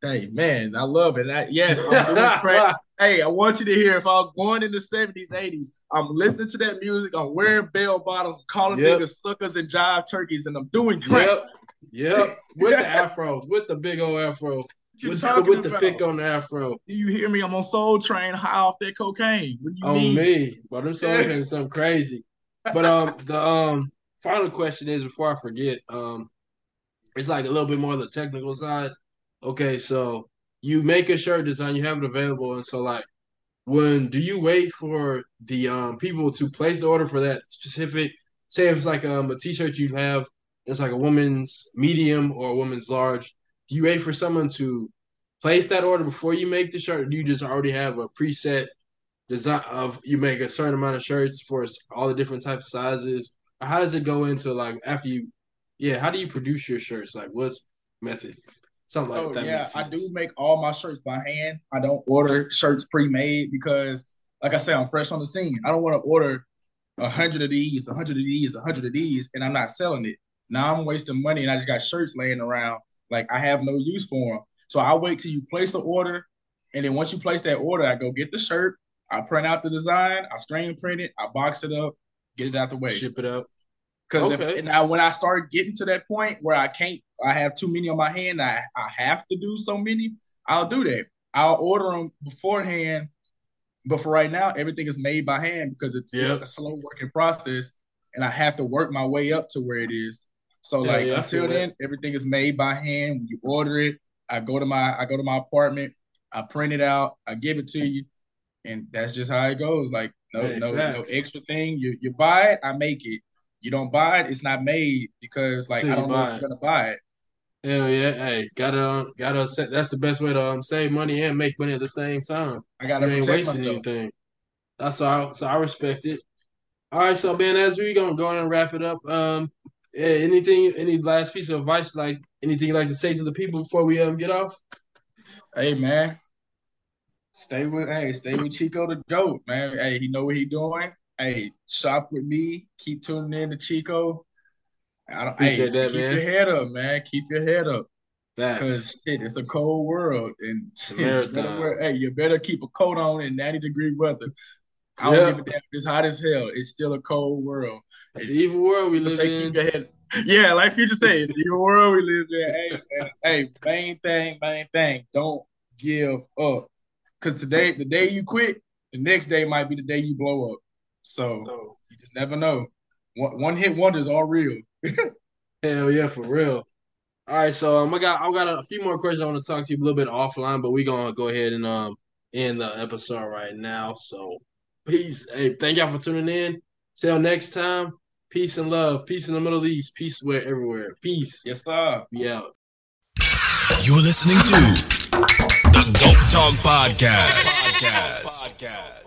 [SPEAKER 3] Hey man, I love it. I, yes, I'm doing *laughs* crack. Hey, I want you to hear if I was born in the 70s, 80s, I'm listening to that music, I'm wearing bell bottoms, calling
[SPEAKER 2] Yep.
[SPEAKER 3] niggas suckers and jive turkeys, and I'm doing crack.
[SPEAKER 2] Yep, yep. With the *laughs* afro, with the big old afro, with the, with the pick on the afro.
[SPEAKER 3] Do you hear me? I'm on Soul Train, high off that cocaine. What do you
[SPEAKER 2] on
[SPEAKER 3] mean?
[SPEAKER 2] me. But them songs ain't something crazy. But um, the um final question is before I forget, um, it's like a little bit more of the technical side. Okay, so you make a shirt design, you have it available, and so like, when do you wait for the um people to place the order for that specific? Say if it's like um a t-shirt you have, it's like a woman's medium or a woman's large. Do you wait for someone to place that order before you make the shirt? Or do you just already have a preset design of you make a certain amount of shirts for all the different types of sizes? Or how does it go into like after you? Yeah, how do you produce your shirts? Like what's method? Something like
[SPEAKER 3] Oh
[SPEAKER 2] that.
[SPEAKER 3] yeah, I do make all my shirts by hand. I don't order shirts pre-made because, like I said, I'm fresh on the scene. I don't want to order a hundred of these, a hundred of these, a hundred of these, and I'm not selling it. Now I'm wasting money, and I just got shirts laying around. Like I have no use for them. So I wait till you place the order, and then once you place that order, I go get the shirt. I print out the design. I screen print it. I box it up, get it out the way.
[SPEAKER 2] Ship it up.
[SPEAKER 3] Because
[SPEAKER 2] Okay.
[SPEAKER 3] now when I start getting to that point where I can't, I have too many on my hand. I I have to do so many. I'll do that. I'll order them beforehand. But for right now, everything is made by hand because it's,
[SPEAKER 2] Yep.
[SPEAKER 3] it's a slow working process, and I have to work my way up to where it is. So
[SPEAKER 2] Yeah,
[SPEAKER 3] like
[SPEAKER 2] yeah,
[SPEAKER 3] until
[SPEAKER 2] feel that.
[SPEAKER 3] then, everything is made by hand. When you order it, I go to my I go to my apartment, I print it out, I give it to you, and that's just how it goes. Like no
[SPEAKER 2] Hey,
[SPEAKER 3] no no extra thing. You you buy it, I make it. You don't buy it, it's not made because like I don't know if you're gonna buy it.
[SPEAKER 2] Hell yeah, hey, gotta um, gotta set. That's the best way to um save money and make money at the same time.
[SPEAKER 3] I gotta
[SPEAKER 2] you ain't wasting
[SPEAKER 3] myself.
[SPEAKER 2] anything. That's all. So I respect it. All right, so man, as we gonna go and wrap it up, um, anything, any last piece of advice, like anything you like to say to the people before we um get off?
[SPEAKER 3] Hey man, stay with hey, stay with Chico the goat, man. Hey, he know what he doing. Hey, shop with me. Keep tuning in to Chico. I don't, hey,
[SPEAKER 2] Appreciate that,
[SPEAKER 3] keep
[SPEAKER 2] man.
[SPEAKER 3] your head up, man. Keep your head up. Because shit, it's a cold world, and you better hey, you better keep a coat on in 90 degree weather. I don't
[SPEAKER 2] Yeah.
[SPEAKER 3] give a damn it's hot as hell. It's still a cold world.
[SPEAKER 2] It's the evil world we live in.
[SPEAKER 3] keep your head. Yeah, like Future says, your world we live in. Hey, hey, main thing, main thing, don't give up. Cause today, the day you quit, the next day might be the day you blow up. So
[SPEAKER 2] So,
[SPEAKER 3] you just never know. One, one hit wonders are real. *laughs*
[SPEAKER 2] hell yeah, for real. All right, so um, I got I got a few more questions I want to talk to you a little bit offline, but we gonna go ahead and um end the episode right now. So peace. Hey, thank y'all for tuning in. Till next time. Peace and love. Peace in the Middle East. Peace where everywhere. Peace.
[SPEAKER 3] Yes, sir.
[SPEAKER 2] Be out.
[SPEAKER 1] You're listening to the GOAT Talk Podcast. Podcast.